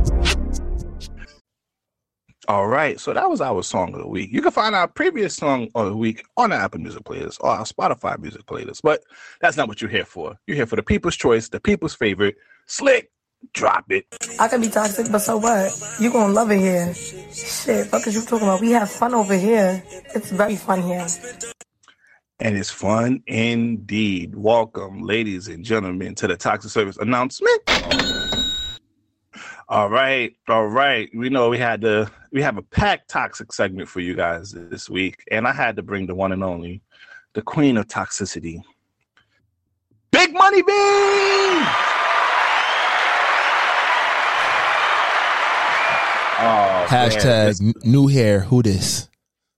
All right, so that was our song of the week. You can find our previous song of the week on the Apple Music playlist or our Spotify music playlist, but that's not what you're here for. You're here for the people's choice, the people's favorite. Slick, drop it. I can be toxic, but so what? You gonna love it here. Shit, fuck is you talking about? We have fun over here. It's very fun here. And it's fun indeed. Welcome, ladies and gentlemen, to the Toxic Service announcement. All right, all right. We know we had to we have a packed toxic segment for you guys this week, and I had to bring the one and only, the queen of toxicity, Big Money V. Oh, Hashtag this- n- new hair. Who this?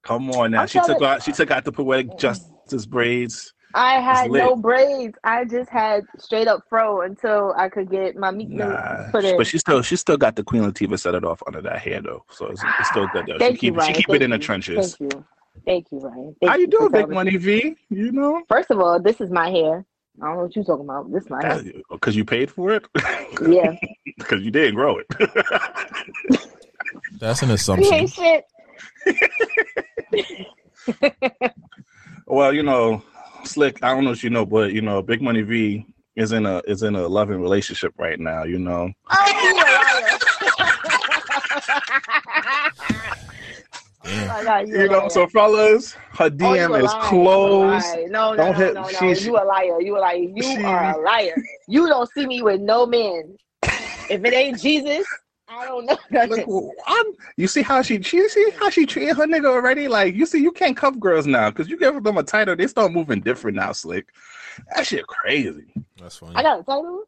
Come on now. I'm She took to- out she took out the poetic justice braids. I had no braids. I just had straight up fro until I could get my meat Nah, put in. but she still she still got the Queen Latifah set it off under that hair though, so it's, it's still good though. Thank she you, keep Ryan. she keep Thank it in the trenches. Thank you. Thank you, Ryan. Thank How you for doing, Big Money. V? You know, First of all, this is my hair. I don't know what you're talking about. This is my hair. because oh, you paid for it. Yeah. because you didn't grow it. That's an assumption. ain't shit. well, you know, Slick. I don't know if you know, but you know, Big Money V is in a is in a loving relationship right now. You know, Oh, you liar. Oh, God, you, you know. So, fellas, her Oh, you DM a is closed. You a. No, no, Don't no, hit- no, no. she- You a liar. You a liar. You She- are a liar. You don't see me with no man. If it ain't Jesus, I don't know nothing. Look, I'm, you see how she, she see how she treated her nigga already? Like you see, you can't cuff girls now because you give them a title, they start moving different now. Slick, that shit crazy. That's funny. I got a title.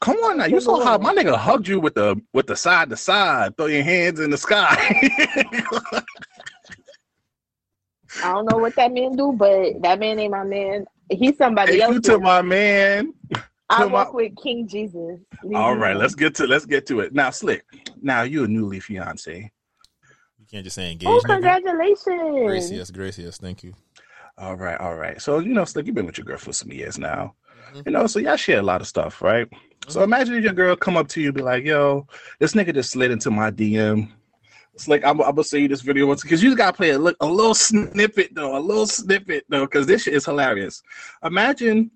Come on now, you saw how my nigga hugged you with the with the side to side, throw your hands in the sky. I don't know what that man do, but that man ain't my man. He's somebody Take else. you to my man. I to my- work with King Jesus. Leave All me let's get to let's get to it now. Slick, now you're a newly fiance. You can't just say engaged. Oh, nigga. congratulations! Gracious, gracious. Thank you. All right, all right. So you know, Slick, you've been with your girl for some years now. Mhm. You know, so y'all share a lot of stuff, right? So imagine if your girl come up to you and be like, "Yo, this nigga just slid into my DM." It's like I'm, I'm gonna say you this video once because you gotta play a, li- a little snippet though, a little snippet though, because this shit is hilarious. Imagine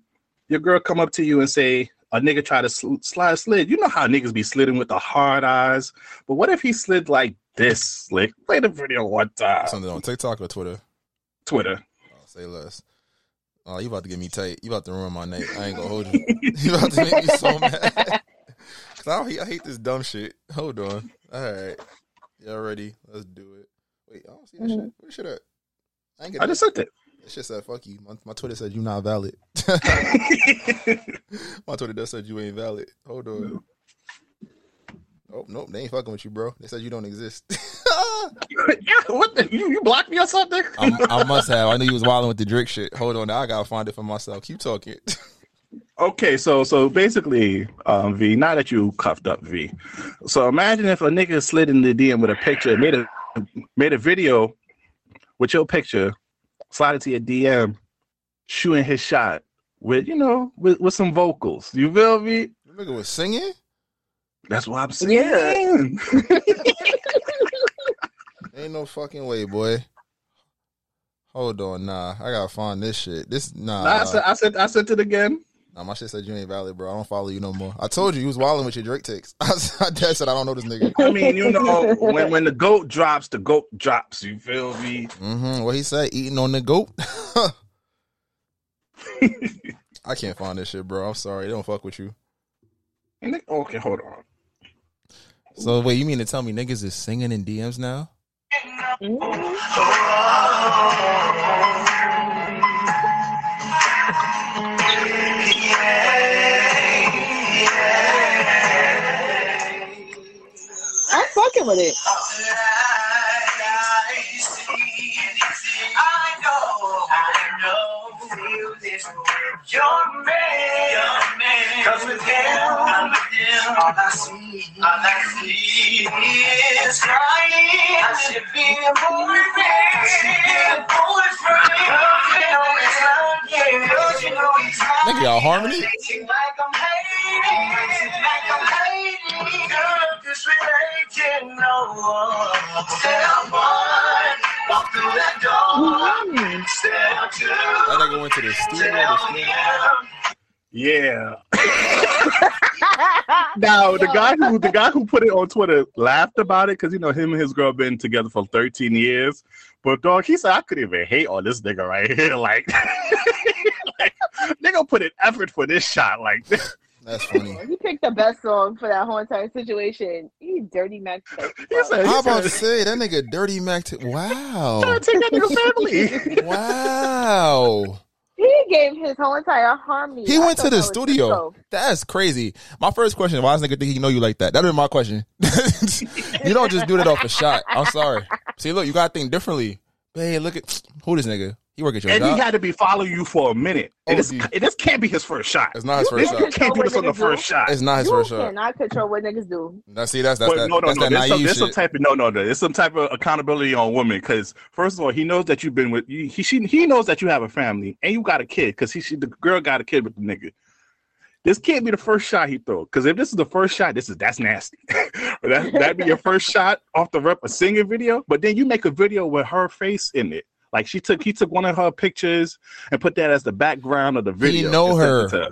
your girl come up to you and say a nigga try to sl- slide slid. You know how niggas be sliding with the hard eyes, but what if he slid like this? Slick, play the video one time. Something on TikTok or Twitter. Twitter. I'll say less. Oh, you about to get me tight. You about to ruin my night. I ain't gonna hold you. you about to make me so mad. Cause I, hate- I hate this dumb shit. Hold on. All right. Y'all ready? Let's do it. Wait, I don't see that shit. Mm-hmm. Where shit at? I ain't I just sent it. That shit said fuck you. My, my Twitter said you not valid. my Twitter does said you ain't valid. Hold on. Oh nope, they ain't fucking with you, bro. They said you don't exist. what the? You, you blocked me or something? I must have. I knew you was wilding with the Drake shit. Hold on, now I gotta find it for myself. Keep talking. Okay, so so basically, um, V. Now that you cuffed up, V. So imagine if a nigga slid in the DM with a picture, made a made a video with your picture, slide it to your DM, shooting his shot with you know with, with some vocals. You feel me? Nigga was singing. That's what I'm saying. Ain't no fucking way, boy. Hold on, nah. I gotta find this shit. This nah. Nah, I said I said I sent it again. Nah, my shit said you ain't valid, bro. I don't follow you no more. I told you you was wilding with your Drake takes. I, I dad said I don't know this nigga. I mean, you know, when when the goat drops, the goat drops. You feel me? Mm-hmm. What he said, eating on the goat. I can't find this shit, bro. I'm sorry. They don't fuck with you. And they- Okay, hold on. So wait, you mean to tell me niggas is singing in DMs now? Fucking with it. Cause with him, all I see, all I see is crying. I should be a boyfriend, I should be a boyfriend. You know it's not, yeah, don't you know it's not. Nigga, y'all harmony? Acting like I'm hating, acting like I'm hating. Girl, this relating, no, one, walk through that door. Step two, nigga went to the studio. me studio. Yeah. now the guy who the guy who put it on Twitter laughed about it because you know him and his girl been together for 13 years. But dog, he said I couldn't even hate on this nigga right here. Like, like nigga put an effort for this shot. Like That's funny. He picked the best song for that whole entire situation. He dirty Mac. he said, How about to say that nigga Dirty Mac? T- wow. trying to take that nigga family. Wow. He gave his whole entire harmony. He I went to the studio. Cisco. That's crazy. My first question: Why does nigga think he know you like that? That would be my question. you don't just do that off a shot. I'm sorry. See, look, you gotta think differently. Hey, look at who this nigga. He work at your and job. he had to be following you for a minute. And Oh, this, and this can't be his first shot. It's not his You- first you shot. can't do this on the do? first shot. It's not his you first shot. You cannot control what niggas do. Now, see, that's that's But that, no, no, that's no. that There's some, naive there's some type of no, no, no. There's some type of accountability on women because first of all, he knows that you've been with you. He she, he knows that you have a family and you got a kid because he she, the girl got a kid with the nigga. This can't be the first shot he throw because if this is the first shot, this is that's nasty. that that'd be your first shot off the rep a singing video, but then you make a video with her face in it. Like she took, he took one of her pictures and put that as the background of the video. He know and her.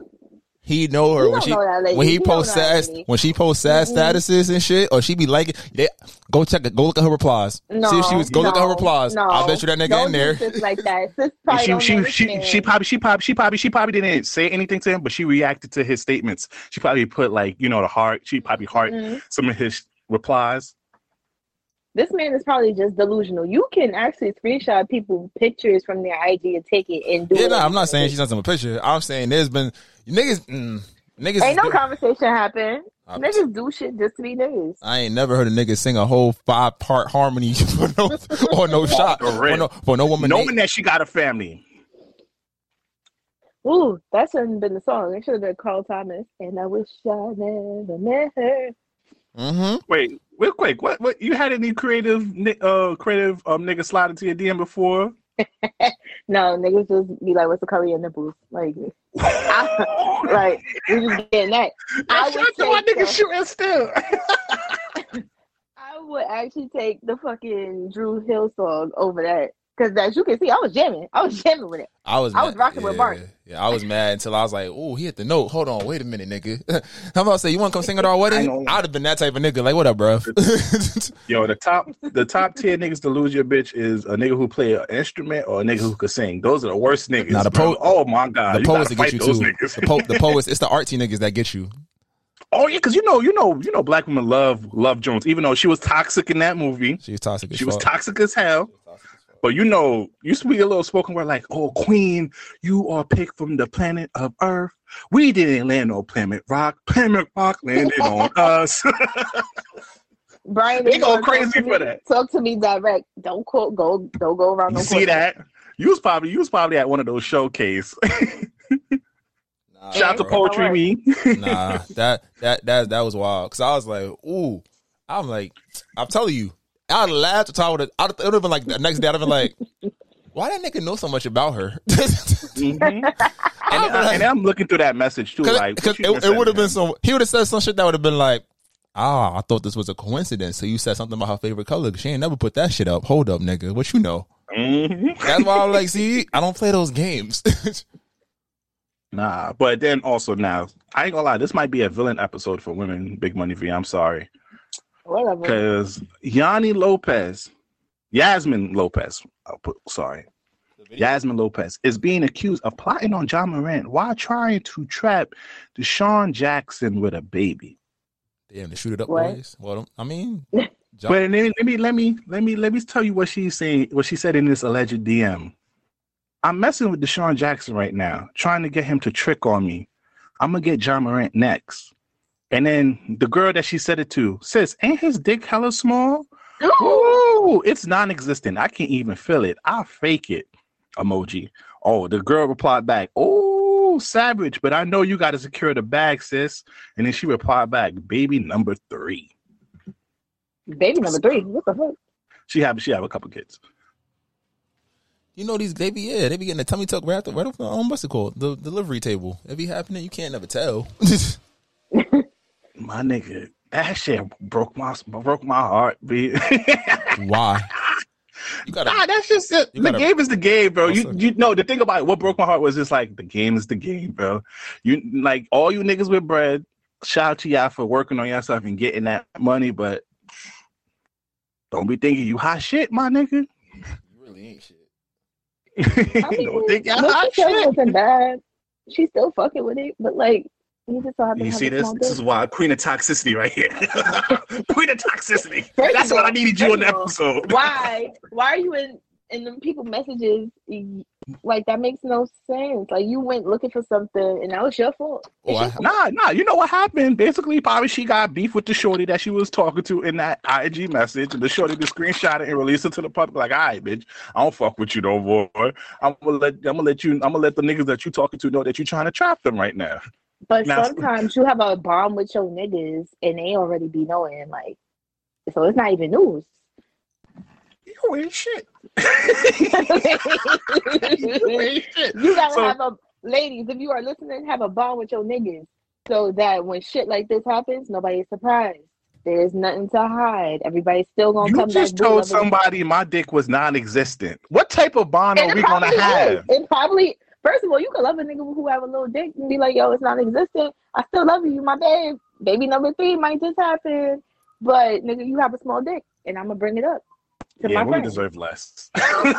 He know her You when don't she know that lady. when he You don't posts sad lady. when she posts sad statuses and shit, or she be liking. They, go check it. Go look at her replies. No, See if she was. Go look at her replies. No, I bet you that nigga Don't in there. Sis like that. Sis she she she, man. she probably she probably she probably she probably didn't say anything to him, but she reacted to his statements. She probably put like you know the heart. She probably heart Mhm. some of his replies. This man is probably just delusional. You can actually screenshot people pictures from their IG and take it and do it. Yeah, it. no, I'm not saying she sent him a picture. I'm saying there's been niggas. Mm, niggas. Ain't no conversation happen. I'm- Niggas do shit just to be niggas. I ain't never heard a nigga sing a whole five part harmony for no or no shot for no, for no woman. Knowing that she got a family. Ooh, that shouldn't have been the song. It should have been Carl Thomas. And I wish I never met her. Mm-hmm. Wait, real quick, what what you had any creative uh creative um nigga slide into your DM before? No, niggas just be like, what's the color of your nipples? Like, I, like we just getting that. I Shout out to my take nigga the- shooting still. I would actually take the fucking Dru Hill song over that. Because as you can see, I was jamming. I was jamming with it. I was. I was mad- rocking yeah, with Bart. Yeah, I was mad until I was like, "Oh, he hit the note. Hold on, wait a minute, nigga." How about to say you want to come sing at our I wedding? I'd have been that type of nigga. Like, what up, bro? Yo, the top the top tier niggas to lose your bitch is a nigga who play an instrument or a nigga who could sing. Those are the worst niggas. Nah, the bro. po- oh my god, the you poets that get you too. niggas. The, po- the poets, it's the artsy niggas that get you. Oh yeah, because you know, you know, you know, black women love love Jones, even though she was toxic in that movie. She's toxic. As She was fuck. toxic as hell. But you know, you speak a little spoken word like, "Oh, Queen, you are picked from the planet of Earth. We didn't land on planet Rock. Planet Rock landed on us." Brian, They go crazy for me- that. Talk to me direct. Don't quote. Go. Don't go around. you no see quote. that? You was probably you was probably at one of those showcase. Nah, Shout out to. Poetry Me. nah, that that that that was wild. Cause I was like, ooh, I'm like, I'm telling you, I'd have laughed until I would have. It would have been like the next day. I'd have been like, why that nigga know so much about her? Mhm. and, I, and I'm looking through that message too. Like, what it, it would have been some. He would have said some shit that would have been like, ah, I thought this was a coincidence. So you said something about her favorite color. She ain't never put that shit up. Hold up, nigga. What you know? him? Mhm. That's why I'm like, see, I don't play those games. Nah, but then also now, I ain't gonna lie, this might be a villain episode for women. Big money V. I'm sorry. Whatever. because Yanni Lopez, Yasmin Lopez, I'll put, sorry, Yasmin Lopez is being accused of plotting on Ja Morant while trying to trap DeSean Jackson with a baby. Damn, to shoot it up, What? boys. Well, I mean, But let me let me let me let me let me tell you what she's saying. What she said in this alleged DM. I'm messing with DeSean Jackson right now, trying to get him to trick on me. I'm gonna get Ja Morant next. And then the girl that she said it to, sis, ain't his dick hella small? Ooh, it's non-existent. I can't even feel it. I'll fake it. Emoji. Oh, the girl replied back, Oh, savage, but I know you gotta secure the bag, sis. And then she replied back, baby number three. Baby number three. What the fuck? She have she have a couple kids. You know these they be yeah they be getting the tummy tuck right off the right off the um, what's it called the delivery table. It be happening. You can't never tell. My nigga, that shit broke my broke my heart. B. Why? You gotta. Nah, that's just it. you The gotta- game is the game, bro. You you know the thing about it, what broke my heart was just like the game is the game, bro. You like all you niggas with bread. Shout out to y'all for working on yourself and getting that money, but don't be thinking you hot shit, my nigga. You really ain't shit. I mean, don't think y'all hot she shit. wasn't bad. She's still fucking with it, but like, you just so happen You see this? This is why queen of toxicity right here. queen of toxicity. First That's of what I needed you on the first of all, episode. Why? Why are you in in them people messages? Like that makes no sense. Like you went looking for something, and that was your fault. Oh, I, Nah, nah. You know what happened? Basically, probably she got beef with the shorty that she was talking to in that IG message, and the shorty just screenshot it and released it to the public. Like, all right, bitch, I don't fuck with you no more. I'm gonna let I'm gonna let you I'm gonna let the niggas that you talking to know that you trying to trap them right now. But Now- sometimes you have a bond with your niggas, and they already be knowing. Like, so it's not even news. You ain't shit. you You ain't shit. gotta So- have a ladies. If you are listening, have a bond with your niggas, so that when shit like this happens, nobody's surprised. There's nothing to hide. Everybody's still gonna You come You just told somebody my dick was non-existent. What type of bond And are we gonna probably have? It probably first of all, you can love a nigga who have a little dick and be like, "Yo, it's non-existent. I still love you, my babe. Baby number three might just happen, but nigga, you have a small dick, and I'm gonna bring it up to Yeah, my we friend." deserve less. I'm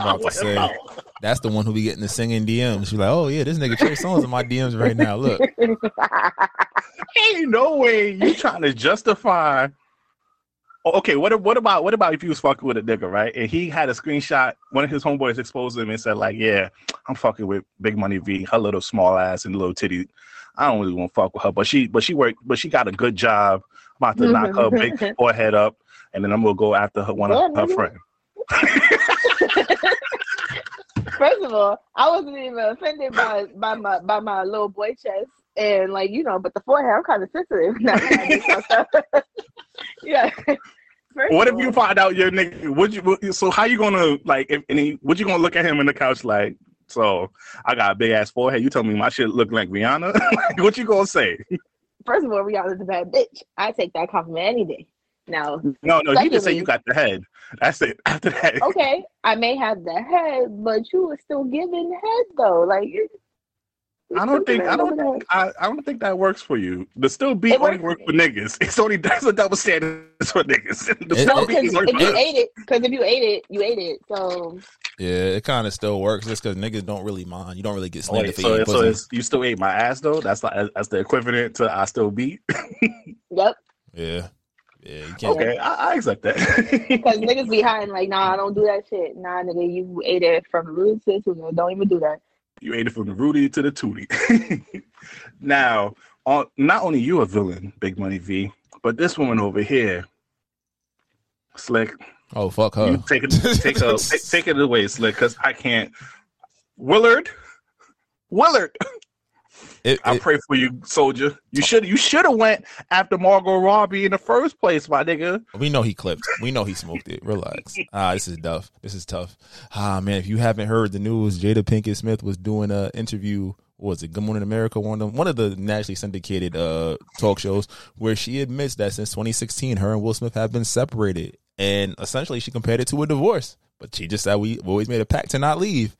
about to say that's the one who be getting the singing DMs. She's like, oh yeah, this nigga Trey Songz in my DMs right now. Look, Ain't no way you trying to justify. Oh, okay, what what about what about if you was fucking with a nigga, right? And he had a screenshot. One of his homeboys exposed him and said, like, "Yeah, I'm fucking with Big Money V. Her little small ass and little titty. I don't really want to fuck with her, but she but she worked, but she got a good job. I'm about to knock her big mm-hmm. forehead up, and then I'm gonna go after her one of Yeah, her nigga. friends. First of all, I wasn't even offended by by my by my little boy chest, and like you know, but the forehead, I'm kind of sensitive. yeah. First What if you find out your nigga? Would you? So how you gonna like? If any, would you gonna look at him in the couch like? So I got a big ass forehead. You tell me my shit look like Rihanna. Like, what you gonna say? First of all, Rihanna's a bad bitch. I take that compliment any day. Now, No, no, you just say you got the head. That's it. After that, okay, I may have the head, but you were still giving head though. Like, I don't think I don't Over there. think I, I don't think that works for you. The still beat only works for niggas. It's only that's a double standard for niggas. The It- still No, beat because if you us. ate it, because if you ate it, you ate it. So yeah, it kind of still works just because niggas don't really mind. You don't really get Oh, slandered wait, for so, eating so pussy. it's, you still ate my ass though? That's like that's the equivalent to I still beat. yep. Yeah, yeah, you can't. okay, I, I accept that. Because niggas be hiding like, nah, I don't do that shit. Nah, nigga, you ate it from the roots to the. Don't even do that. You ate it from the Rudy to the Tootie. now, on, not only you a villain, Big Money V, but this woman over here, Slick. Oh fuck her. You take it, take a, take, take it away, Slick, because I can't. Willard, Willard, It- I pray for you, soldier. You should you should have went after Margot Robbie in the first place, my nigga. We know he clipped. We know he smoked it. Relax. Ah, this is tough. This is tough. Ah, man, if you haven't heard the news, Jada Pinkett Smith was doing a interview. What was it Good Morning America? One of them, one of the nationally syndicated uh talk shows where she admits that since 2016, her and Will Smith have been separated, and essentially she compared it to a divorce. But she just said we always made a pact to not leave.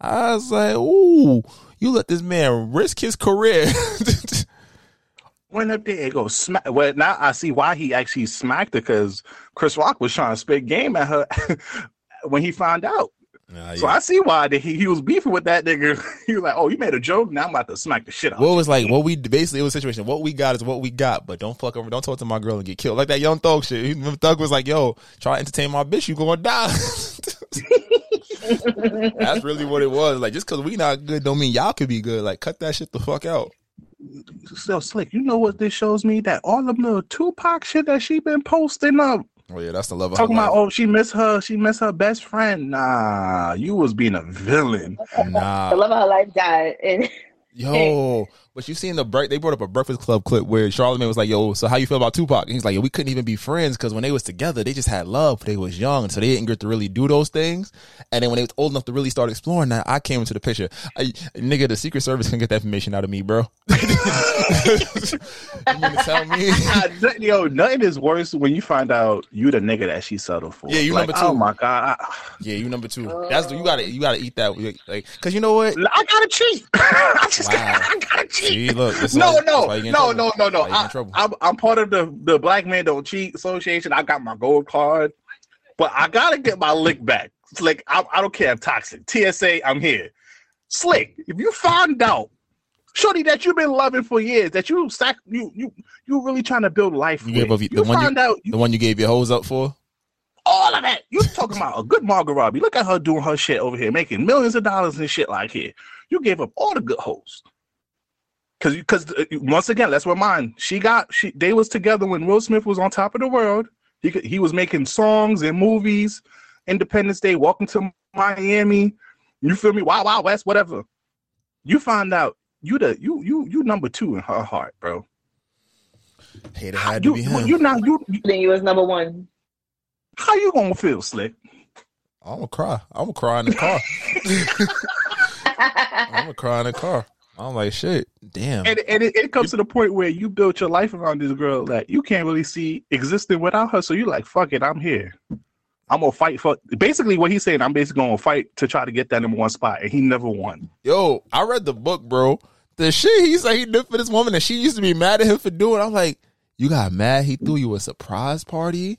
I was like, ooh, you let this man risk his career. Went up there and go smack. Well, now I see why he actually smacked her because Chris Rock was trying to spit game at her when he found out. Nah, So yeah. I see why he, he was beefing with that nigga. He was like, "Oh, you made a joke. Now I'm about to smack the shit out." What you." was like? What we basically it was a situation. What we got is what we got, but don't fuck over. Don't talk to my girl and get killed like that young thug shit. He- Thug was like, "Yo, try to entertain my bitch, you gonna die." That's really what it was. Like just because we not good, don't mean y'all could be good. Like cut that shit the fuck out. so slick? You know what this shows me? That all them little Tupac shit that she been posting up, Oh yeah, that's the love of talking about, oh, she miss her, she miss her best friend. Nah, you was being a villain. Nah, The love of her life died, and yo, But you seen the break? They brought up a Breakfast Club clip where Charlamagne was like, "Yo, so how you feel about Tupac?" And he's like, "Yo, we couldn't even be friends because when they was together, they just had love. They was young, so they didn't get to really do those things. And then when they was old enough to really start exploring that, I came into the picture. I, nigga, the Secret Service can get that information out of me, bro. you mean to tell me? Yo, nothing is worse when you find out you the nigga that she settled for. Yeah, you like, number two. Oh my god, I, Yeah, you number two. That's you gotta you gotta eat that like because you know what? I gotta cheat. I just Wow. gotta, I gotta cheat. See, look, no, no, why you get in no, no, no, no. That's why you get in I, trouble. I'm, I'm part of the the Black Man Don't Cheat Association. I got my gold card, but I gotta get my lick back. Slick, I, I don't care if toxic. TSA, I'm here. Slick, if you find out, shorty, that you've been loving for years, that you sac, you you you really trying to build life. You with, gave up you the one you, out the one you gave your hose up for. all of that. You talking about a good Margot Robbie? Look at her doing her shit over here, making millions of dollars and shit like here. You gave up all the good hoes. Cause, cause uh, once again, let's remind she got she they was together when Will Smith was on top of the world. He he was making songs and movies, Independence Day, Welcome to Miami. You feel me? Wild, wild, West, whatever. You find out you the you you you number two in her heart, bro. Hey, that had to You be him. you not you. you- Then you was number one. How you gonna feel, Slick? I'm gonna cry. I'm gonna cry in the car. I'm gonna cry in the car. I'm like, shit, damn. and and it, it comes to the point where you built your life around this girl that you can't really see existing without her. So you're like, fuck it, I'm here. I'm gonna fight for basically what he's saying. I'm basically gonna fight to try to get that number one spot, and he never won. Yo, I read the book, bro. The shit he said he did for this woman and she used to be mad at him for doing. I'm like, you got mad he threw you a surprise party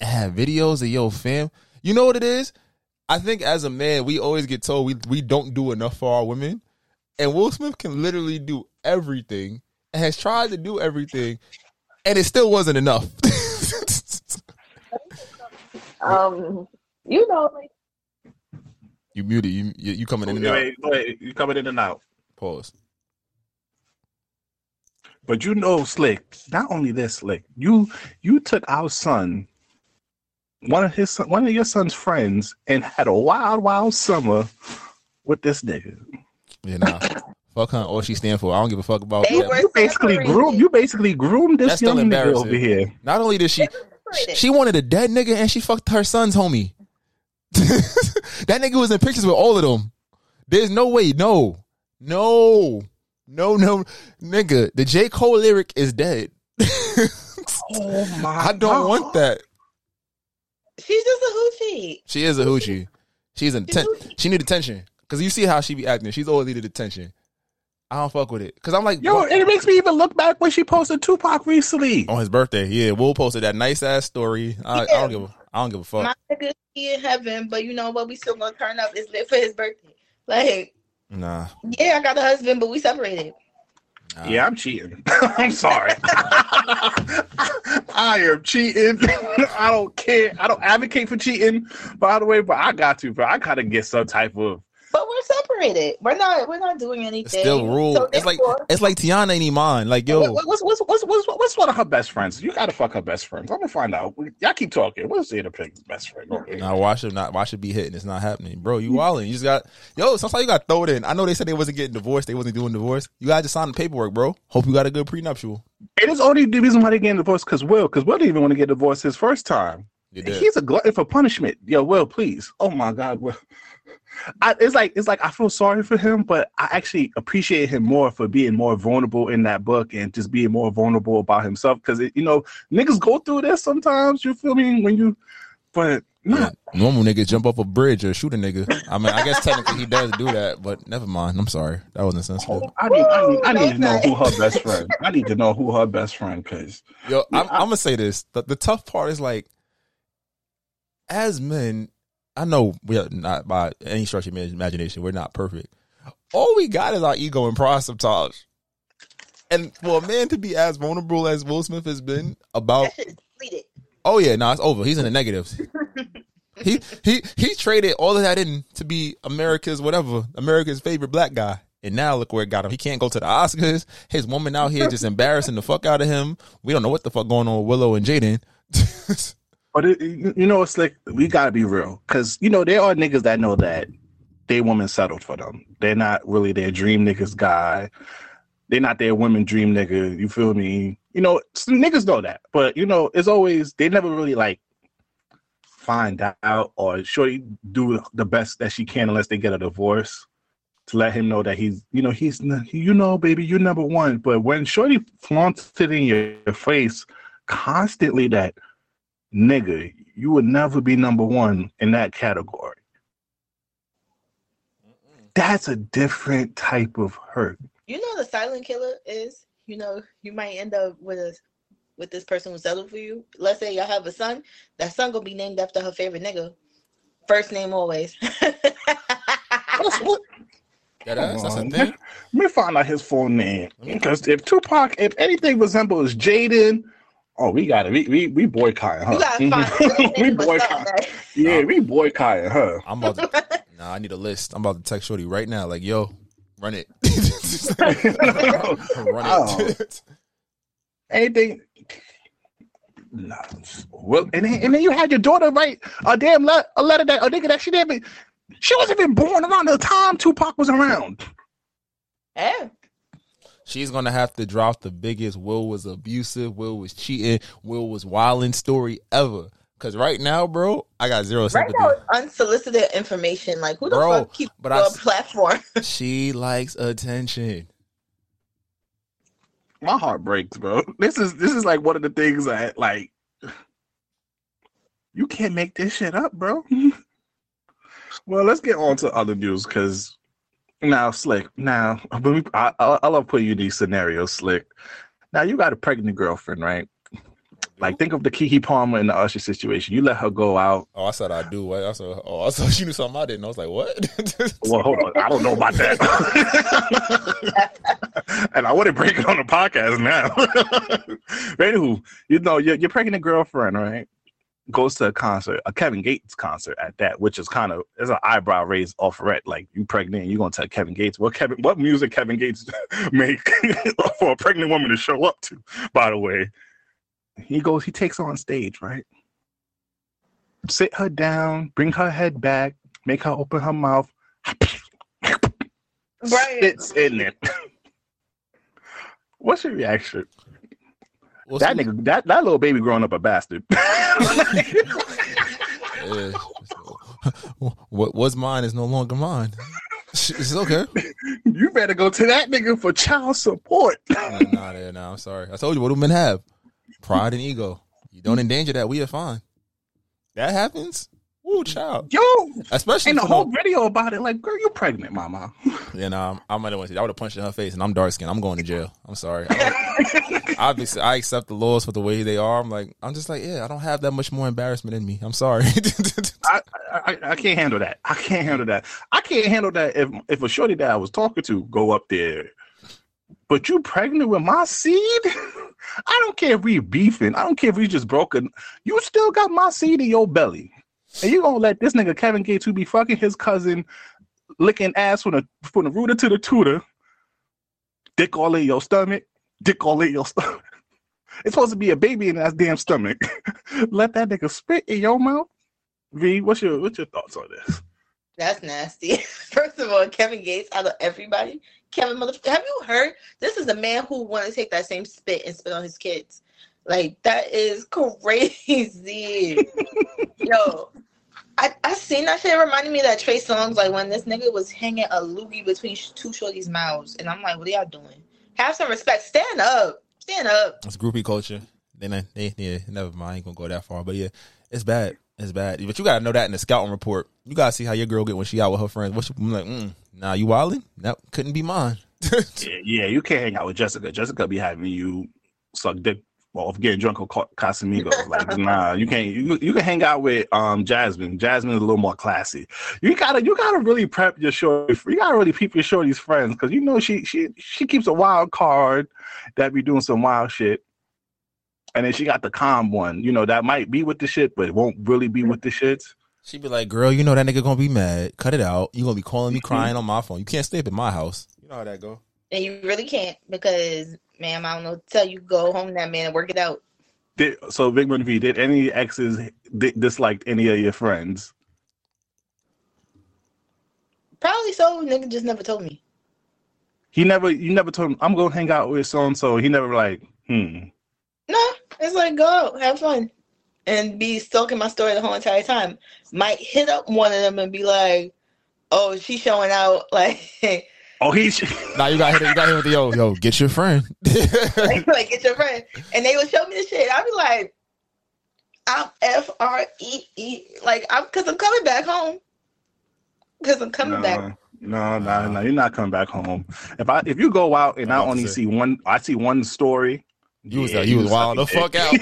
and had videos of your fam. You know what it is? I think as a man, we always get told we we don't do enough for our women. And Will Smith can literally do everything and has tried to do everything, and it still wasn't enough. Um, you know, like you muted. You you, you coming in and out. Wait, wait, you coming in and out. Pause. But you know, Slick. Not only this, Slick. You you took our son, one of his son, one of your son's friends, and had a wild, wild summer with this nigga. Yeah, nah. fuck her. All she stand for. I don't give a fuck about They that. were You basically groomed. You basically groomed this That's young nigga over here. Not only did she, she wanted a dead nigga and she fucked her son's homie. that nigga was in pictures with all of them. There's no way. No, no, no, no, nigga. The J Cole lyric is dead. Oh my! I don't want that. She's just a hoochie. She is a hoochie. She's an atten- she need attention because you see how she be acting. She's always needed attention. I don't fuck with it because I'm like, Yo, what- and it makes me even look back when she posted Tupac recently. on his birthday. Yeah, Will posted that nice ass story. I, I don't give a, I don't give a fuck. My nigga, he in heaven, but you know what? We still gonna turn up. It's lit for his birthday. Like, Nah, yeah, I got a husband, but we separated. nah. Yeah, I'm cheating. I'm sorry. I am cheating. I don't care. I don't advocate for cheating, by the way, but I got to, bro. I gotta get some type of. But we're separated. We're not. We're not doing It's anything. still rule. So it's like it's like Tiana ain't Iman. Like yo, What's, what's, what's, what's, what's one of her best friends? You gotta fuck her best friends. I'm gonna find out. Y'all keep talking. What's the other pig's best friend? Okay. Nah, why should not? Why should be hitting? It's not happening, bro. You hmm. wilding. You just got yo. Sometimes you got throw it in. I know they said they wasn't getting divorced. They wasn't doing divorce. You got to sign the paperwork, bro. Hope you got a good prenuptial. It is only the reason why they getting divorced because Will, because Will didn't even want to get divorced his first time. He's a glutton for punishment. Yo, Will, please. Oh my God, Will. I, it's like it's like I feel sorry for him, but I actually appreciate him more for being more vulnerable in that book and just being more vulnerable about himself. Because you know, niggas go through this sometimes. You feel me? When you, but Yeah. Normal niggas jump off a bridge or shoot a nigga. I mean, I guess technically he does do that, but never mind. I'm sorry. That wasn't sensitive. I need, I need, I need to know who her best friend. I need to know who her best friend. Because Yo, I'm, I'm gonna say this. The, the tough part is like, as men, I know we are not by any stretch of imagination. We're not perfect. All we got is our ego and pride sometimes. And for a man to be as vulnerable as Will Smith has been about, that shit is deleted. oh yeah, no, it's over. He's in the negatives. he he he traded all of that in to be America's whatever, America's favorite black guy. And now look where it got him. He can't go to the Oscars. His woman out here just embarrassing the fuck out of him. We don't know what the fuck going on with Willow and Jaden. But it, you know, it's like we gotta be real, because you know there are niggas that know that they woman settled for them. They're not really their dream niggas guy. they're not their women dream nigga. You feel me? You know, niggas know that, but you know, it's always they never really like find out or shorty do the best that she can unless they get a divorce to let him know that he's you know he's you know baby you're number one. But when shorty flaunts it in your face constantly that nigga you would never be number one in that category. That's a different type of hurt. You know the silent killer is. You know you might end up with a with this person who settled for you. Let's say y'all have a son. That son gonna be named after her favorite nigga. First name always. Yeah, that's, that's a thing. Let me find out his full name. Because if Tupac, if anything resembles Jaden, oh, we got it. We we, we boycotting her. You gotta we a boycotting. something. Yeah, we boycotting her. I'm about to. nah, I need a list. I'm about to text Shorty right now. Like, yo, run it. run Oh. it. Anything. No. Well, and then, and then you had your daughter write a damn le- a letter that a nigga that she didn't. She wasn't even born around the time Tupac was around. Yeah. She's gonna have to drop the biggest Will was abusive, Will was cheating, Will was wilding story ever. Cause right now, bro, I got zero Right now, unsolicited information. Like who the Bro, fuck keep but your I- platform? She likes attention. My heart breaks, bro. This is this is like one of the things that like you can't make this shit up, bro. well, let's get on to other news because now, Slick. Now, I, I, I love putting you in these scenarios, Slick. Now you got a pregnant girlfriend, right? Like think of the Keke Palmer and the Usher situation. You let her go out. Oh, I said I do. I said, oh, I thought she knew something I didn't. I was like, what? Well, hold on. I don't know about that. and I wouldn't break it on the podcast now. but anywho, you know, your, your pregnant girlfriend, right, goes to a concert, a Kevin Gates concert at that, which is kind of is an eyebrow raised off red. Like you pregnant, you gonna tell Kevin Gates what Kevin what music Kevin Gates make for a pregnant woman to show up to, by the way. He goes, he takes her on stage, right? Sit her down, bring her head back, make her open her mouth, Right. spits in it. What's your reaction? Well, that see- nigga, that, that little baby growing up a bastard. Yeah. what was mine is no longer mine. It's okay. you better go to that nigga for child support. Nah, nah, there, nah, I'm sorry. I told you what do men have? Pride and ego. You don't endanger that. We are fine. That happens. Woo, child. Yo, Especially and the whole no- video about it, like, girl, you pregnant, mama. Yeah, nah, I might have went to. I would have punched in her face, and I'm dark skinned. I'm going to jail. I'm sorry. I Obviously, I accept the laws for the way they are. I'm like, I'm just like, yeah, I don't have that much more embarrassment in me. I'm sorry. I, I I can't handle that. I can't handle that. I can't handle that if if a shorty that I was talking to go up there, but you pregnant with my seed. I don't care if we beefing. I don't care if we just broken. You still got my seed in your belly, and you gonna let this nigga Kevin Gates who be fucking his cousin, licking ass from the from the rooter to the tutor, dick all in your stomach, dick all in your stomach. It's supposed to be a baby in that damn stomach. let that nigga spit in your mouth. V, what's your what's your thoughts on this? That's nasty. First of all, Kevin Gates out of everybody, Kevin mother. Have you heard? This is a man who want to take that same spit and spit on his kids. Like that is crazy. Yo, I I seen that shit. It reminded me of that Trey Songz like when this nigga was hanging a loogie between sh- two shorties' mouths, and I'm like, what are y'all doing? Have some respect. Stand up. Stand up. It's groupie culture. Then I, they, yeah, never mind. I ain't gonna go that far, but yeah, it's bad. It's bad. But you gotta know that in the scouting report. You gotta see how your girl get when she out with her friends. What she, I'm like, mm, nah, you wilding? That couldn't be mine. Yeah, yeah, you can't hang out with Jessica. Jessica be having you suck dick well, of getting drunk on Ca- Casamigos. Like, nah, you can't. You, you can hang out with um Jasmine. Jasmine is a little more classy. You gotta you gotta really prep your shorty. You gotta really peep your shorty's friends because you know she she she keeps a wild card that be doing some wild shit. And then she got the calm one, you know, that might be with the shit, but it won't really be with the shits. She be like, girl, you know that nigga gonna be mad. Cut it out. You gonna be calling me crying on my phone. You can't stay up at my house. You know how that go. And you really can't because, ma'am, I don't know. Tell you go home that man and work it out. Did, so, Big Money V, did any exes di- disliked any of your friends? Probably so. Nigga just never told me. He never, you never told him I'm gonna hang out with so and so. He never like, hmm. No, it's like go out, have fun, and be stalking my story the whole entire time. Might hit up one of them and be like, "Oh, she's showing out." Like, Oh, he's Now you got hit. You got hit with the yo, yo, get your friend. like get your friend, and they would show me the shit. I'd be like, "I'm F R E E," like I'm because I'm coming back home. Because I'm coming no, back. no, no, no. You're not coming back home. If I if you go out and I about only see one, I see one story. You was yeah, you was wild the fuck out. you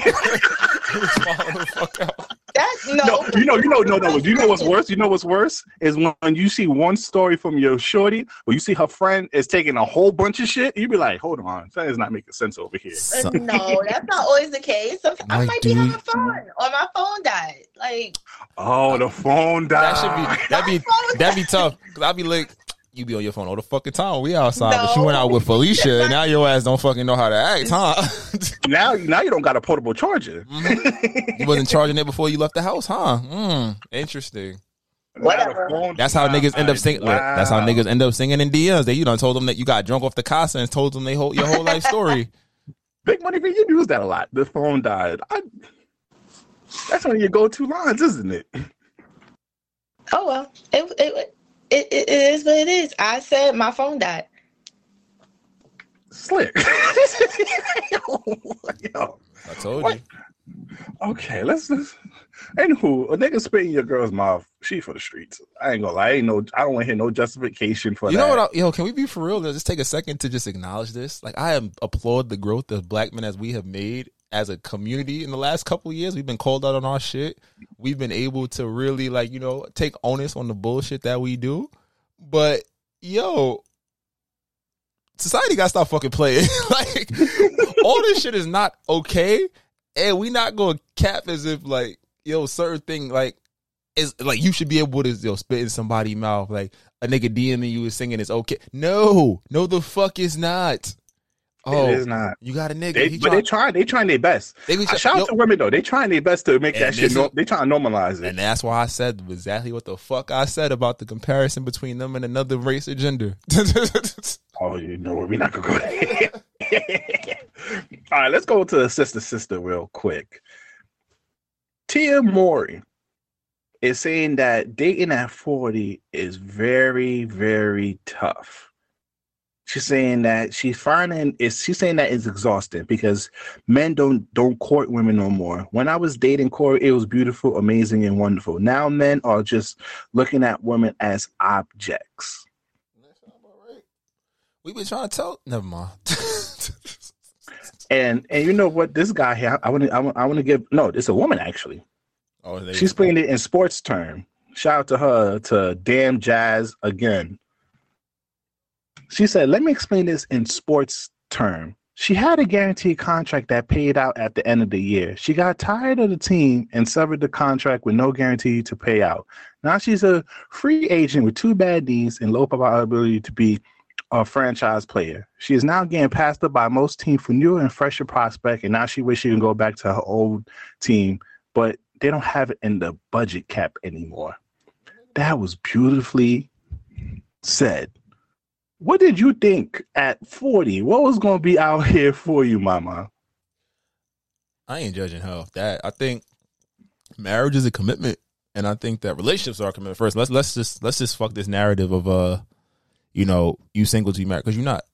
was wild the fuck out. That no, No, you know, you know, no, no. You know what's worse? You know what's worse is when you see one story from your shorty, or you see her friend is taking a whole bunch of shit. You be like, hold on, that is not making sense over here. Uh, no, that's not always the case. Sometimes I Like, might be having dude. fun, or my phone died. Like Oh, the phone died. That should be that'd be that'd be tough. Cause I'd be like, you be on your phone all the fucking time. We outside, but you went out with Felicia, and now your ass don't fucking know how to act, huh? now. Now you don't got a portable charger. you wasn't charging it before you left the house, huh? Mm, interesting. Whatever. Now the phone That's how niggas end up died. singing. That's how niggas end up singing in DMs. They you done told them that you got drunk off the casa and told them they whole your whole life story. Big money for you use that a lot. The phone died. I, that's one of your go-to lines, isn't it? Oh well, it it, it it is what it is. I said my phone died. Slick. Yo. I told What? you. Okay, let's. let's anywho, a nigga spit in your girl's mouth. She for the streets. I ain't gonna lie. I ain't no. I don't want to hear no justification for You that. know what? I, yo, can we be for real? Just take a second to just acknowledge this. Like I am applaud the growth of black men as we have made as a community in the last couple years. We've been called out on our shit. We've been able to really like you know take onus on the bullshit that we do. But yo, society got to stop fucking playing. like all this shit is not okay, and we not to cap as if like yo certain thing like is like you should be able to yo spit in somebody's mouth like a nigga DMing you is singing is okay. No, no, the fuck is not. Oh, it is not. you got a nigga. They, he but try- they trying. They trying their best. They be uh, try- shout yo- out to women though. They trying their best to make that shit. this No, is- they trying to normalize it. and that's why I said exactly what the fuck I said about the comparison between them and another race or gender. Oh, you know what? We're not gonna go there. All right, let's go to the sister sister real quick. Tia Mowry is saying that dating at 40 is very, very tough. She's saying that she's finding is she's saying that it's exhausting because men don't don't court women no more. When I was dating Cory, it was beautiful, amazing, and wonderful. Now men are just looking at women as objects. we been trying to tell. Never mind. And and you know what? This guy here, I want to I want to give no, it's a woman actually. oh, She's playing it in sports term. Shout out to her to damn jazz again. She said, "Let me explain this in sports term. She had a guaranteed contract that paid out at the end of the year. She got tired of the team and severed the contract with no guarantee to pay out. Now she's a free agent with two bad knees and low probability to be a franchise player. She is now getting passed up by most teams for newer and fresher prospect, and now she wishes she can go back to her old team, but they don't have it in the budget cap anymore. That was beautifully said. What did you think at 40? What was going to be out here for you, mama? I ain't judging her off that. I think marriage is a commitment, and I think that relationships are a commitment. First, let's let's just let's just fuck this narrative of uh, you know, you single to you married because you're not.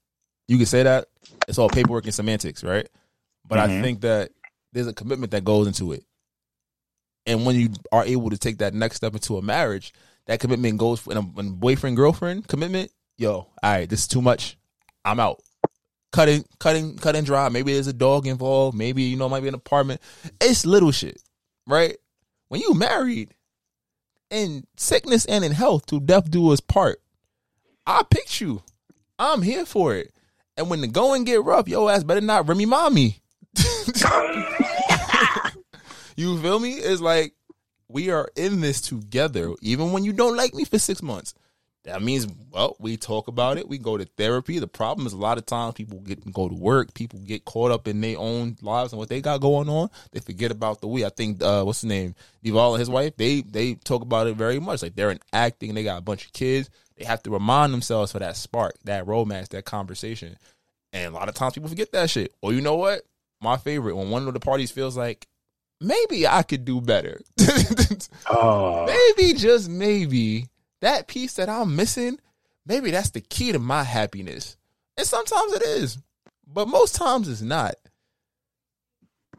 You can say that it's all paperwork and semantics, right? But I Mhm. think that there's a commitment that goes into it, and when you are able to take that next step into a marriage, that commitment goes for, in a, in a boyfriend girlfriend commitment. Yo, all right, this is too much. I'm out cutting, cutting, cutting dry. Maybe there's a dog involved. Maybe you know, might be an apartment. It's little shit, right? When you married, in sickness and in health, to death do us part. I picked you. I'm here for it. And when the going get rough, yo ass better not Remy mommy. you feel me? It's like we are in this together, even when you don't like me for six months. That means, well, we talk about it. We go to therapy. The problem is a lot of times people get go to work. People get caught up in their own lives and what they got going on. They forget about the we. I think uh, what's his name, Devale and his wife. They they talk about it very much. Like they're in acting. They got a bunch of kids. They have to remind themselves for that spark, that romance, that conversation. And a lot of times people forget that shit. Or you know what? My favorite when one of the parties feels like maybe I could do better. Oh, maybe just maybe that piece that I'm missing, maybe that's the key to my happiness. And sometimes it is, but most times it's not.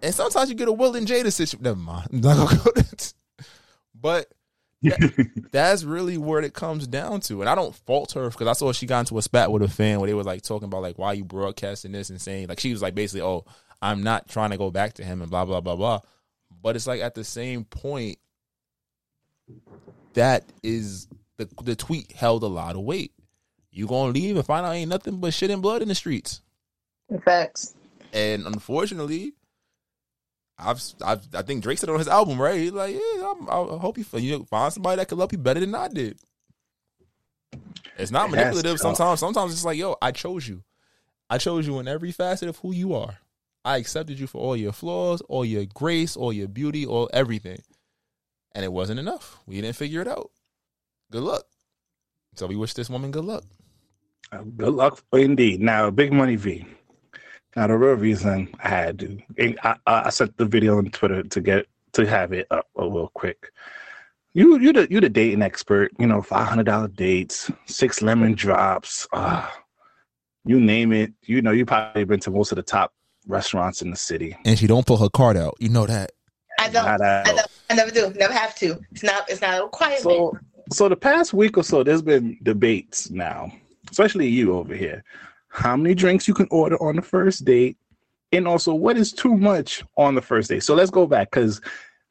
And sometimes you get a Will and Jada situation. Never mind. I'm not gonna go. But that- that's really where it comes down to. And I don't fault her because I saw she got into a spat with a fan where they were like talking about like why you broadcasting this and saying like she was like basically, oh, I'm not trying to go back to him and blah blah blah blah. But it's like at the same point, that is the the tweet held a lot of weight. You gonna leave and find out ain't nothing but shit and blood in the streets. Facts. And unfortunately, I've, I've I think Drake said on his album, right? He's like, yeah, I'm, I hope you you find somebody that could love you better than I did. It's not That's manipulative. tough. Sometimes, sometimes it's like, yo, I chose you. I chose you in every facet of who you are. I accepted you for all your flaws, all your grace, all your beauty, all everything. And it wasn't enough. We didn't figure it out. Good luck. So we wish this woman good luck. Uh, Good luck, indeed. Now, Big Money V. Now, the real reason I had to, and I, I I sent the video on Twitter to get to have it up a little quick. You, you the you the dating expert. You know, five hundred dollar dates, six lemon drops. Uh, you name it. You know, you probably been to most of the top restaurants in the city. And she don't pull her card out. You know that. I don't. I, don't I never do. Never have to. It's not. It's not a requirement. So, so the past week or so, there's been debates now, especially you over here. How many drinks you can order on the first date, and also what is too much on the first date. So let's go back because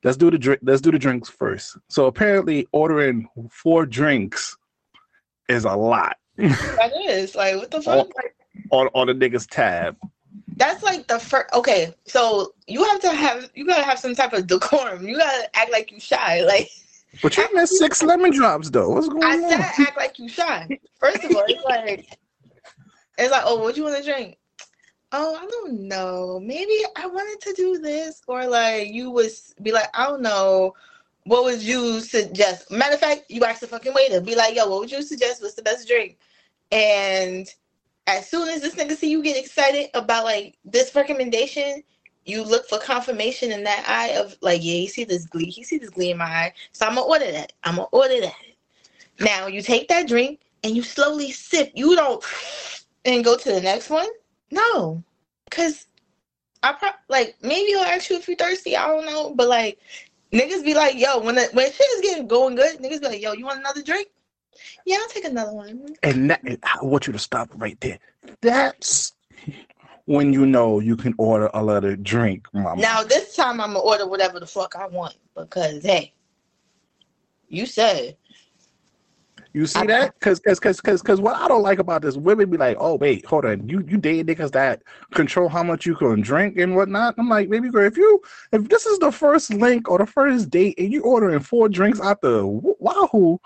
let's do the drink. Let's do the drinks first. So apparently, ordering four drinks is a lot that is like what the fuck. Like, on on the nigga's tab. that's like the first. Okay, so you have to have. You gotta have some type of decorum. You gotta act like you shy. Like But you got six lemon drops though. What's going I on? I said, act like you shy. First of all, it's like it's like, oh, what you want to drink? Oh, I don't know. Maybe I wanted to do this, or like you would be like, I don't know. What would you suggest? Matter of fact, you ask the fucking waiter, be like, yo, what would you suggest? What's the best drink? And as soon as this nigga see you get excited about like this recommendation, you look for confirmation in that eye of like, yeah, you see this glee, he see this glee in my eye. So I'm gonna order that. I'm gonna order that. Now you take that drink and you slowly sip. You don't and go to the next one. No, because I pro- like maybe he'll ask you if you're thirsty. I don't know, but like niggas be like, yo, when the, when shit is getting going good, niggas be like, yo, you want another drink? Yeah, I'll take another one. And that, I want you to stop right there. That's when you know you can order a lot of drink, mama. Now this time I'm gonna order whatever the fuck I want because hey, you said You see that? Because because because because because what I don't like about this, women be like, oh wait, hold on, you you date niggas that control how much you can drink and whatnot. I'm like, baby girl, if you if this is the first link or the first date and you ordering four drinks out the Wahoo,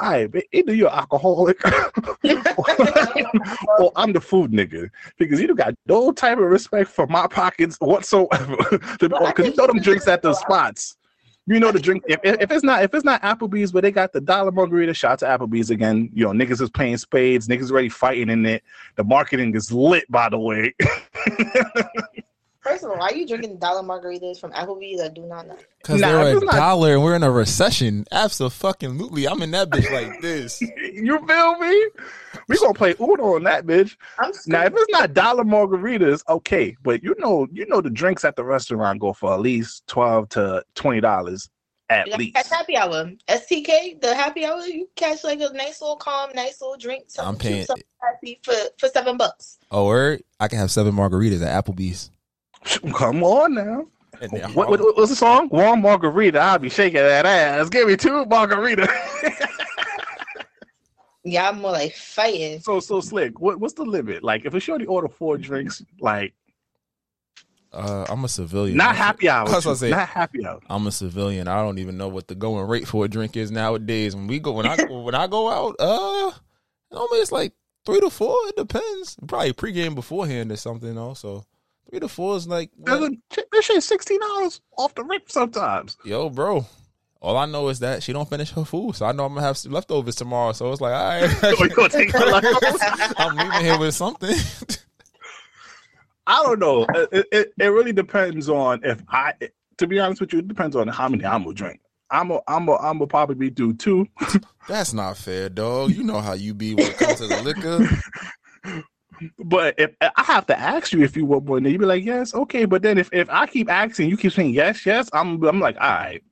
right, ba- either you're alcoholic or I'm the food nigga because you got no type of respect for my pockets whatsoever. Because you know them drinks at the spots. You know the drink. If, if it's not if it's not Applebee's, but they got the dollar margarita shots to Applebee's again. You know niggas is playing spades. Niggas already fighting in it. The marketing is lit, by the way. first of all, why are you drinking dollar margaritas from Applebee's? I do not know. Because Nah, they're a not- dollar and we're in a recession. Absolutely. I'm in that bitch like this. you feel me? We gonna play Uno on that bitch. I'm Now, if it's not dollar margaritas, okay, but you know, you know the drinks at the restaurant go for at least twelve to twenty dollars at Like, least. Catch happy hour. STK, the happy hour, you catch like a nice little calm, nice little drink. Something I'm paying- cute, something classy for, for seven bucks. Oh, or I can have seven margaritas at Applebee's. Come on now. What, what, what's the song? One margarita. I'll be shaking that ass. Give me two margarita. Yeah, I'm more like fighting. so so slick. What, what's the limit? Like if a shorty order four drinks, like Uh, I'm a civilian. not happy hour, That's what I say. Not happy hour. I'm a civilian. I don't even know what the going rate for a drink is nowadays. When we go, when I when I go out, uh, normally it's like three to four. It depends. Probably pregame beforehand or something. Also, three to four is like, what? This shit sixteen dollars off the rip sometimes. yo, bro. All I know is that she don't finish her food, so I know I'm gonna have some leftovers tomorrow. So it's like, all right, Oh, take? I'm leaving here with something. I don't know. It, it, it really depends on if I. To be honest with you, it depends on how many I'm gonna drink. I'm a, I'm a, I'm gonna probably be do two. That's not fair, dog. You know how you be when it comes to the liquor. But if I have to ask you if you want more, then you be like, yes, okay. But then if, if I keep asking, you keep saying yes, yes, I'm I'm like, all right,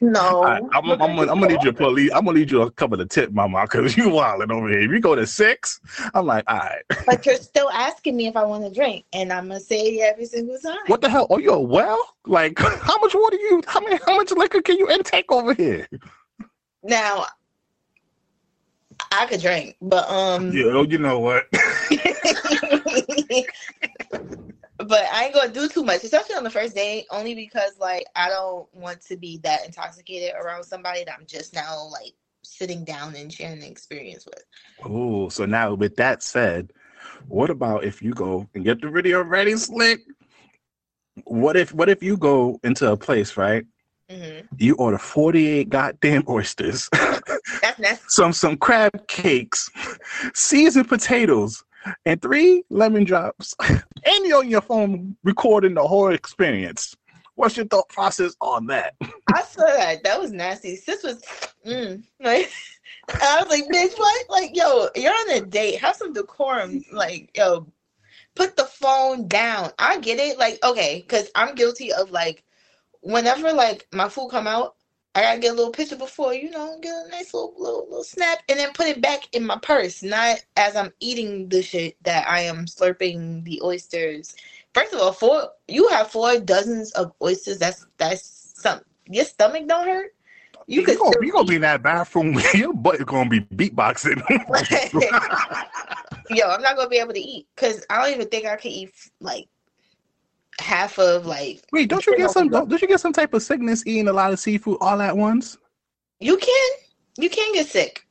No. all right I'm, I'm, gonna, I'm gonna need you to put, I'm gonna need you to cover the tip, mama, because you wilding over here. If you go to six, I'm like, all right, But you're still asking me if I want to drink, and I'm gonna say every single time. what the hell? Are you a well? Like, how much water you? How many? How much liquor can you intake over here? Now, I could drink, but um, Yeah, you know what? but I ain't gonna do too much, especially on the first date, only because like I don't want to be that intoxicated around somebody that I'm just now like sitting down and sharing the experience with. Oh, so now with that said, what about if you go and get the video ready, slick? What if what if you go into a place, right? hmm You order 48 goddamn oysters, That's nasty. some some crab cakes, seasoned potatoes, and three lemon drops. And you're on your phone recording the whole experience. What's your thought process on that? I saw that. That was nasty. Sis was, mm, like, I was like, bitch, what? Like, yo, you're on a date. Have some decorum. Like, yo, put the phone down. I get it. Like, okay, because I'm guilty of like, whenever like my food come out, I gotta get a little picture before, you know, get a nice little little little snap, and then put it back in my purse. Not as I'm eating the shit that I am slurping the oysters. First of all, four you have four dozens of oysters. That's that's some. Your stomach don't hurt. You You could gonna, you gonna be in that bathroom your butt is gonna be beatboxing. yo, I'm not gonna be able to eat because I don't even think I can eat like half of like. Wait, don't you get some? Don't, don't you get some type of sickness eating a lot of seafood all at once? You can, you can get sick.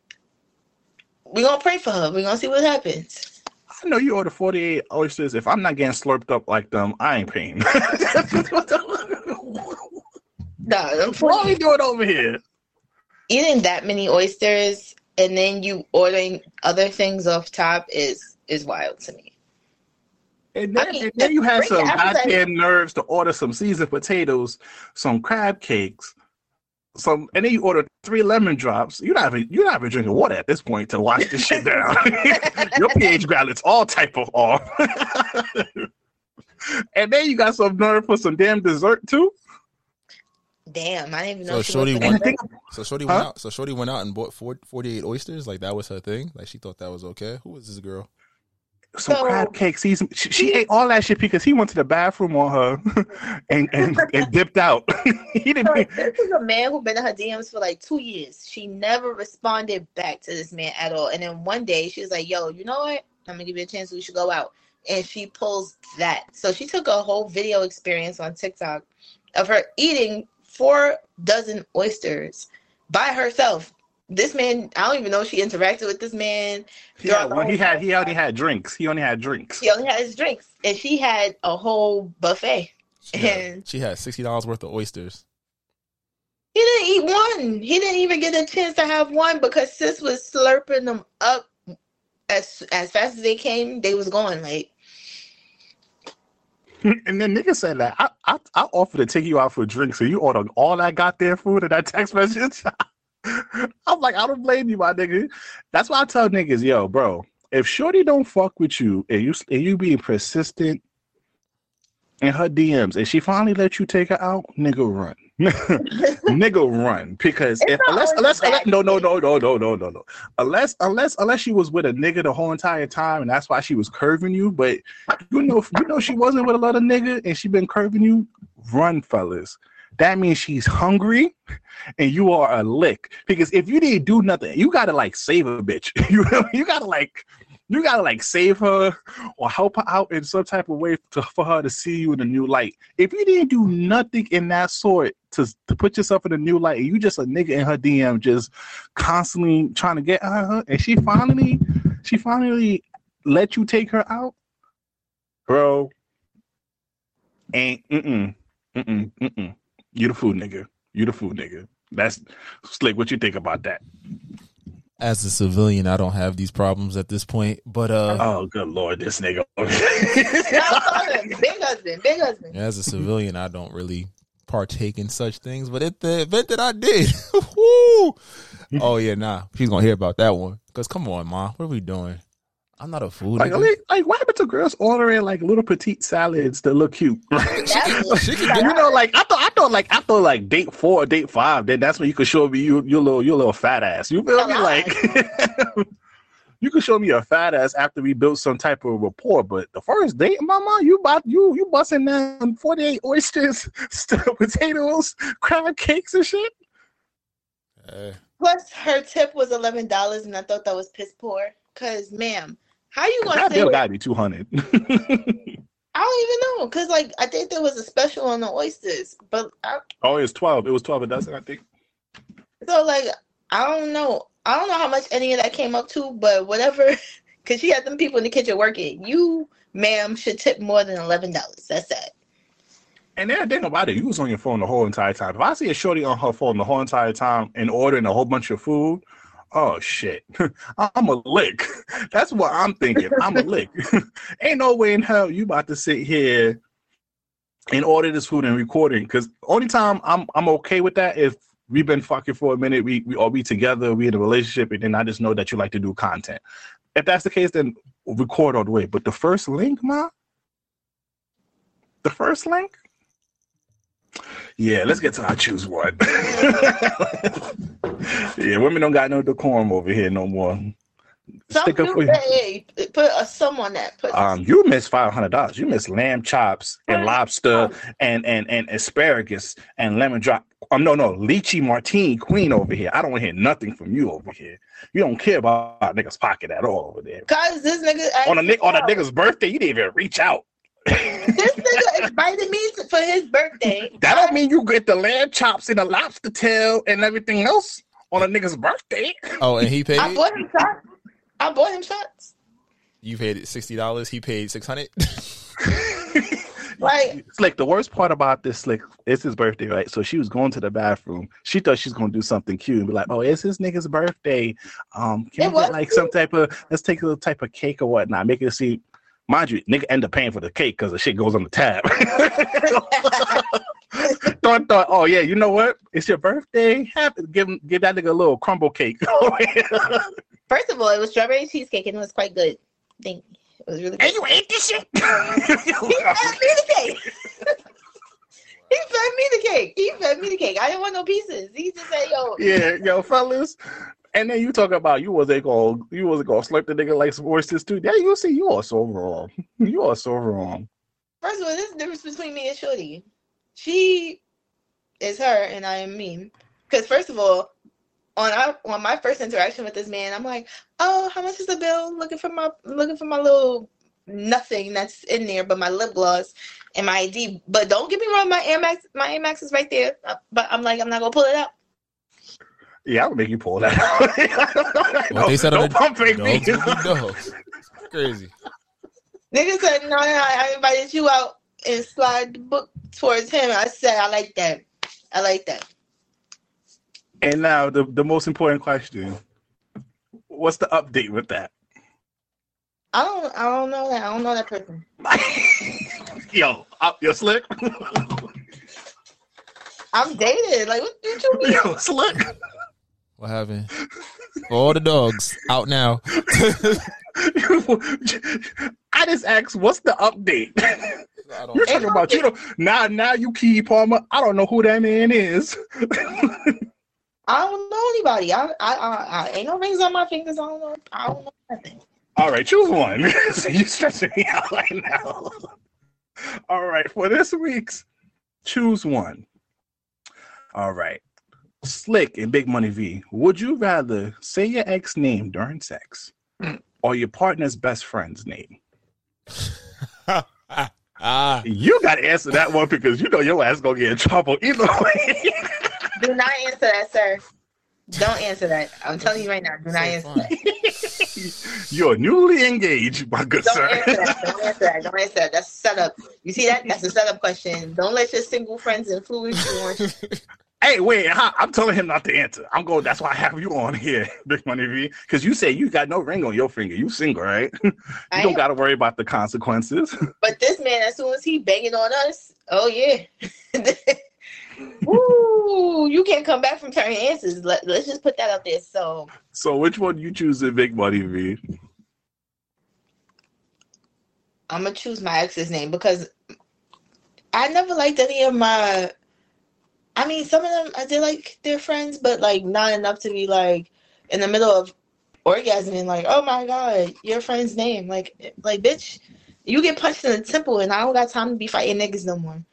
We're gonna pray for her. We're gonna see what happens. I know you order forty eight oysters. If I'm not getting slurped up like them, I ain't paying. Nah, I'm what are we doing over here? eating that many oysters and then you ordering other things off top is is wild to me. And then, I mean, and then you had bring some your appetite. goddamn nerves to order some seasoned potatoes, some crab cakes, some, and then you order three lemon drops. You're not even you're not even drinking water at this point to wash this shit down. Your pH balance all type of off. and then you got some nerve for some damn dessert too. Damn, I didn't even know she Shorty went. So Shorty Huh? went out. So Shorty went out and bought 40, 48 oysters. Like that was her thing. Like she thought that was okay. Who was this girl? Some So- crab cake season. She, she ate all that shit because he went to the bathroom on her and and, and dipped out. he didn't. So, this is a man who's been in her DMs for like two years. She never responded back to this man at all. And then one day she was like, "Yo, you know what? I'm gonna give you a chance. We should go out." And she pulls that. So she took a whole video experience on TikTok of her eating four dozen oysters by herself. This man, I don't even know if she interacted with this man. Yeah, throughout well, he whole had he only had drinks. He only had drinks. He only had his drinks, and she had a whole buffet. She had, And she had sixty dollars worth of oysters. he didn't eat one. He didn't even get a chance to have one because sis was slurping them up as as fast as they came. They was going like, And then nigga said that I, I I offered to take you out for drinks, so you ordered all that goddamn food in that text message. I'm like, I don't blame you, my nigga. That's why I tell niggas, yo, bro, if Shorty don't fuck with you and you and you being persistent in her DMs, and she finally let you take her out, nigga, run, nigga, run. Because if unless unless, unless no no no no no no no no unless unless unless she was with a nigga the whole entire time, and that's why she was curving you, but you know, you know, she wasn't with a lot of nigga, and she been curving you. Run, fellas. That means she's hungry, and you are a lick. Because if you didn't do nothing, you gotta like save a bitch. You you gotta like you gotta like save her or help her out in some type of way to, for her to see you in a new light. If you didn't do nothing in that sort to to put yourself in a new light, and you just a nigga in her DM, just constantly trying to get her, and she finally she finally let you take her out, bro. Ain't mm mm mm mm mm. You the food nigga. You the food nigga. That's slick. What you think about that? As a civilian, I don't have these problems at this point. But uh, Oh, good lord, this nigga. big husband, big husband. as a civilian, I don't really partake in such things. But at the event that I did, woo, oh yeah, nah, she's gonna hear about that one. Cause come on, ma, what are we doing? I'm not a food. like, nigga. like, like, what happened to girls ordering like little petite salads that look cute? She can you know, like I thought, I thought, like I thought, like date four, or date five, then that's when you could show me you, your little, your little fat ass. You feel me? Like you could show me a fat ass after we built some type of rapport. But the first date, mama, you bought you, you busting down forty eight oysters, stuffed potatoes, crab cakes and shit. Eh, Plus, her tip was eleven dollars, and I thought that was piss poor. Cause, ma'am, how you gonna That say? bill gotta be two hundred. I don't even know. Cause, like, I think there was a special on the oysters, but I, oh, it was twelve. It was twelve a dozen, I think. so like, I don't know. I don't know how much any of that came up to, but whatever. Cause she had them people in the kitchen working. You, ma'am, should tip more than eleven dollars. That's that. And then the thing about it, you was on your phone the whole entire time. If I see a shorty on her phone the whole entire time and ordering a whole bunch of food, oh shit, I'm a lick. That's what I'm thinking. I'm a lick. Ain't no way in hell you about to sit here and order this food and recording. Because only time I'm I'm okay with that if we've been fucking for a minute, we we all be together, we in a relationship, and then I just know that you like to do content. If that's the case, then record all the way. But the first link, ma, the first link. Yeah, let's get to our choose one. yeah, women don't got no decorum over here no more. Some Stick up you. hey, put a sum on that. Put Um, you missed five hundred dollars. You missed lamb chops and lobster and and and asparagus and lemon drop. Um, no, no, lychee martini queen over here. I don't want to hear nothing from you over here. You don't care about a nigga's pocket at all over there. Cause this nigga On a on a nigga's birthday, you didn't even reach out. Out. This nigga invited me to, for his birthday. That don't mean you get the lamb chops and the lobster tail and everything else on a nigga's birthday. Oh, and he paid. I bought him shots. I bought him shots. You paid sixty dollars. He paid six hundred. Like It's like the worst part about this, like it's his birthday, right? So she was going to the bathroom. She thought she's gonna do something cute and be like, "Oh, it's his nigga's birthday. Um, can It we get like some type of let's take a little type of cake or whatnot. Make it see." Mind you, nigga end up paying for the cake because the shit goes on the tab. thought, thought, oh yeah, you know what? It's your birthday. Happy, give him, give that nigga a little crumble cake. first of all, it was strawberry cheesecake and it was quite good. Thank you. It was really good. and you ate this shit. He me the cake. He fed me the cake. He fed me the cake. I didn't want no pieces. He just said, "Yo, yeah, yo, fellas. And then you talk about you wasn't gonna you wasn't gonna slurp the nigga like some oysters too. Yeah, you see, you are so wrong. You are so wrong. First of all, there's a difference between me and Shorty. She is her and I am me. Because first of all, on our, on my first interaction with this man, I'm like, oh, how much is the bill? Looking for my looking for my little nothing that's in there, but my lip gloss and my ID. But don't get me wrong, my Air Max my Air Max is right there. Uh, But I'm like, I'm not gonna pull it out. Yeah, I would make you pull that out. What they said on don't the pump fake me. dogs will be dogs. Crazy. Nigga said, no, no, I invited you out and slide the book towards him. I said, I like that. I like that. And now the, the most important question. What's the update with that? I don't I don't know that. I don't know that person. Yo, up your slick. I'm dated. Like what, what you mean? Yo, slick. What happened? For all the dogs out now. I just asked, what's the update? I You're don't. talking about you know now now you Key Palmer. I don't know who that man is. I don't know anybody. I, I, I, I ain't no rings on my fingers. I don't know. I don't know nothing. All right, choose one. so you're stressing me out right now. All right, for this week's choose one. All right. Slick and Big Money V, would you rather say your ex name during sex or your partner's best friend's name? Ah, You got to answer that one because you know your ass gonna get in trouble either way. Do not answer that, sir. Don't answer that. I'm telling you right now. Do not answer that. You're newly engaged, my good Don't sir. answer that. Don't answer that. Don't answer that. That's a setup. You see that? That's a setup question. Don't let your single friends influence you on Hey, wait, I'm telling him not to answer. I'm going. That's why I have you on here, Big Money V, because you say you got no ring on your finger. You single, right? you I don't got to worry about the consequences. But this man, as soon as he banging on us, oh yeah. Ooh, you can't come back from turning answers. Let, let's just put that out there. So so, which one you choose to make Money V? I'm gonna choose my ex's name because I never liked any of my. I mean, some of them I did like their friends, but like not enough to be like in the middle of orgasming, like, oh my god, your friend's name, like, like bitch, you get punched in the temple, and I don't got time to be fighting niggas no more.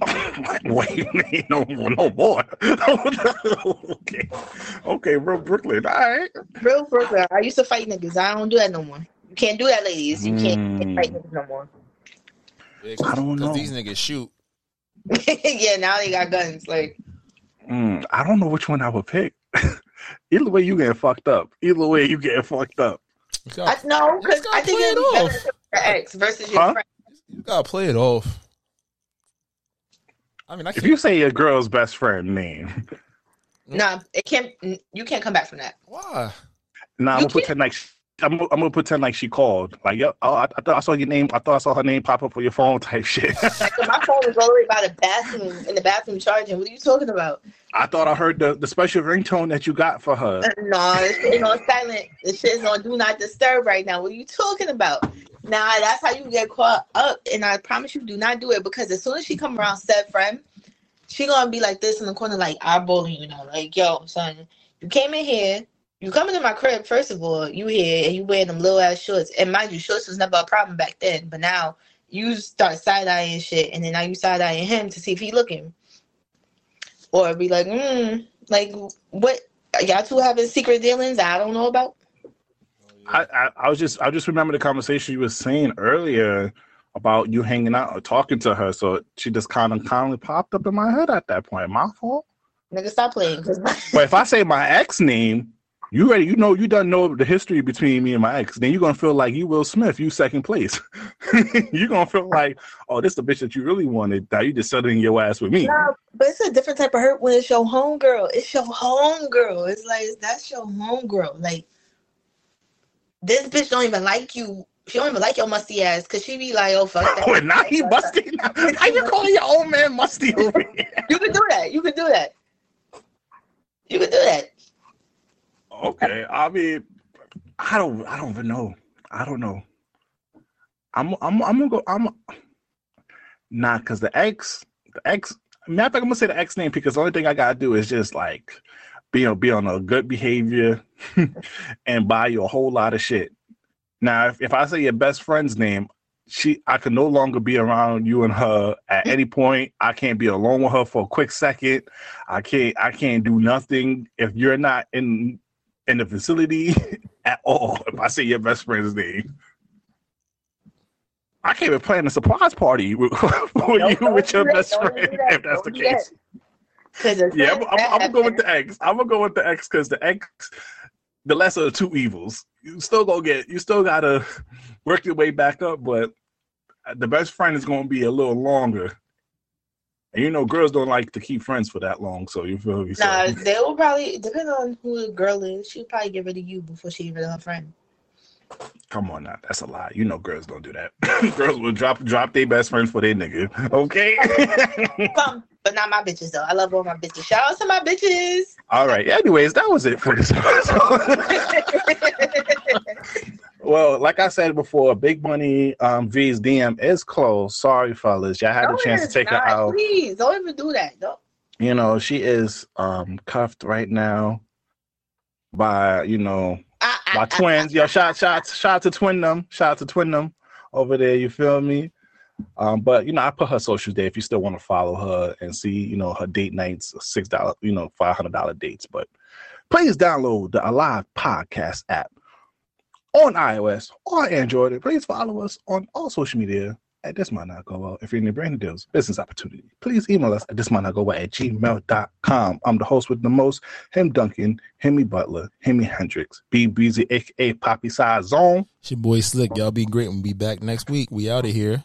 Wait, no more, no more. okay, okay, bro, Brooklyn. All right. Real Brooklyn, I used to fight niggas. I don't do that no more. You can't do that, ladies. You can't, can't fight niggas no more. I don't know. Because these niggas shoot. yeah, now they got guns. Like, Mm, I don't know which one I would pick. Either way, you getting fucked up. Either way, you getting fucked up. I know because I think play be better to your ex versus your Huh? friend. You gotta play it off. I mean, I If can't. you say your girl's best friend name, Nah, it can't. You can't come back from that. Why? nah, I'm You gonna pretend like she, I'm, I'm gonna pretend like she called. Like, yo, oh, I, I thought I saw your name. I thought I saw her name pop up on your phone. Type shit. Like, my phone is all the way by the bathroom in the bathroom charging. What are you talking about? I thought I heard the, the special ringtone that you got for her. Uh, no, this shit is on silent. This shit is on do not disturb right now. What are you talking about? Nah, that's how you get caught up. And I promise you, do not do it because as soon as she come around said friend, she gonna be like this in the corner, like eyeballing you know, like yo, son, you came in here, you coming to my crib. First of all, you here and you wearing them little ass shorts. And mind you, shorts was never a problem back then, but now you start side eyeing shit, and then now you side eyeing him to see if he looking, or be like, mm, like what? Y'all two having secret dealings I don't know about. I, I, I was just I just remember the conversation you were saying earlier about you hanging out or talking to her. So she just kind of kindly popped up in my head at that point. My fault. Nigga, stop playing. But if I say my ex name, you ready? You know you done know the history between me and my ex. Then you're gonna feel like you Will Smith, you second place. you're gonna feel like, oh, this the bitch that you really wanted. That you just settled in your ass with me. No, but it's a different type of hurt when it's your homegirl. It's your homegirl. It's like that's your homegirl. Like this bitch don't even like you. She don't even like your musty ass because she be like, oh fuck that. Oh, now he musty. How you calling your old man musty over here? You can do that. You can do that. You can do that. Okay, I mean, I don't, I don't even know. I don't know. I'm, I'm, I'm gonna go. I'm not because the ex, the ex. Matter of fact, I'm gonna say the ex name because the only thing I gotta do is just like be on, be on a good behavior and buy you a whole lot of shit. Now, if, if I say your best friend's name, she, I can no longer be around you and her at any point. I can't be alone with her for a quick second. I can't, I can't do nothing if you're not in in the facility at all. If I say your best friend's name, I can't even plan a surprise party with, with you with your best friend that. if that's the Don't do that. case. As Yeah, I'm, I'm, I'm gonna go with the X. I'm gonna go with the X because the X, the lesser of two evils. You still gonna get, you still gotta work your way back up, but the best friend is gonna be a little longer. And you know, girls don't like to keep friends for that long, so you feel me? So, Nah, they will probably depending on who the girl is. She'll probably get rid of you before she get rid of her friend. come on now, that's a lie. You know, girls don't do that. girls will drop drop their best friend for their nigga. Okay. But not my bitches though. I love all my bitches. Shout out to my bitches. All right. Anyways, that was it for this episode. well, like I said before, Big Money um, V's DM is closed. Sorry, fellas. Y'all had No, a chance to take her out. Please don't even do that. Don't. You know, she is um, cuffed right now by, you know, ah, ah, by ah, twins. Yo, shout, shout, shout out to Twin them. Shout out to Twin them over there. You feel me? Um, but you know, I put her socials there if you still want to follow her and see, you know, her date nights, six dollar, you know, five hundred dollar dates. But please download the Alive Podcast app on iOS or Android. And please follow us on all social media at This Might Not Go Well. If you're in the brand deals, business opportunity, please email us at This Might Not Go Well at gmail.com. I'm the host with the most, him Duncan, Hemi Butler, Hemi Hendrix, B Brezzy, aka Poppy Size Zone. It's your boy Slick. Y'all be great. We'll be back next week. We out of here.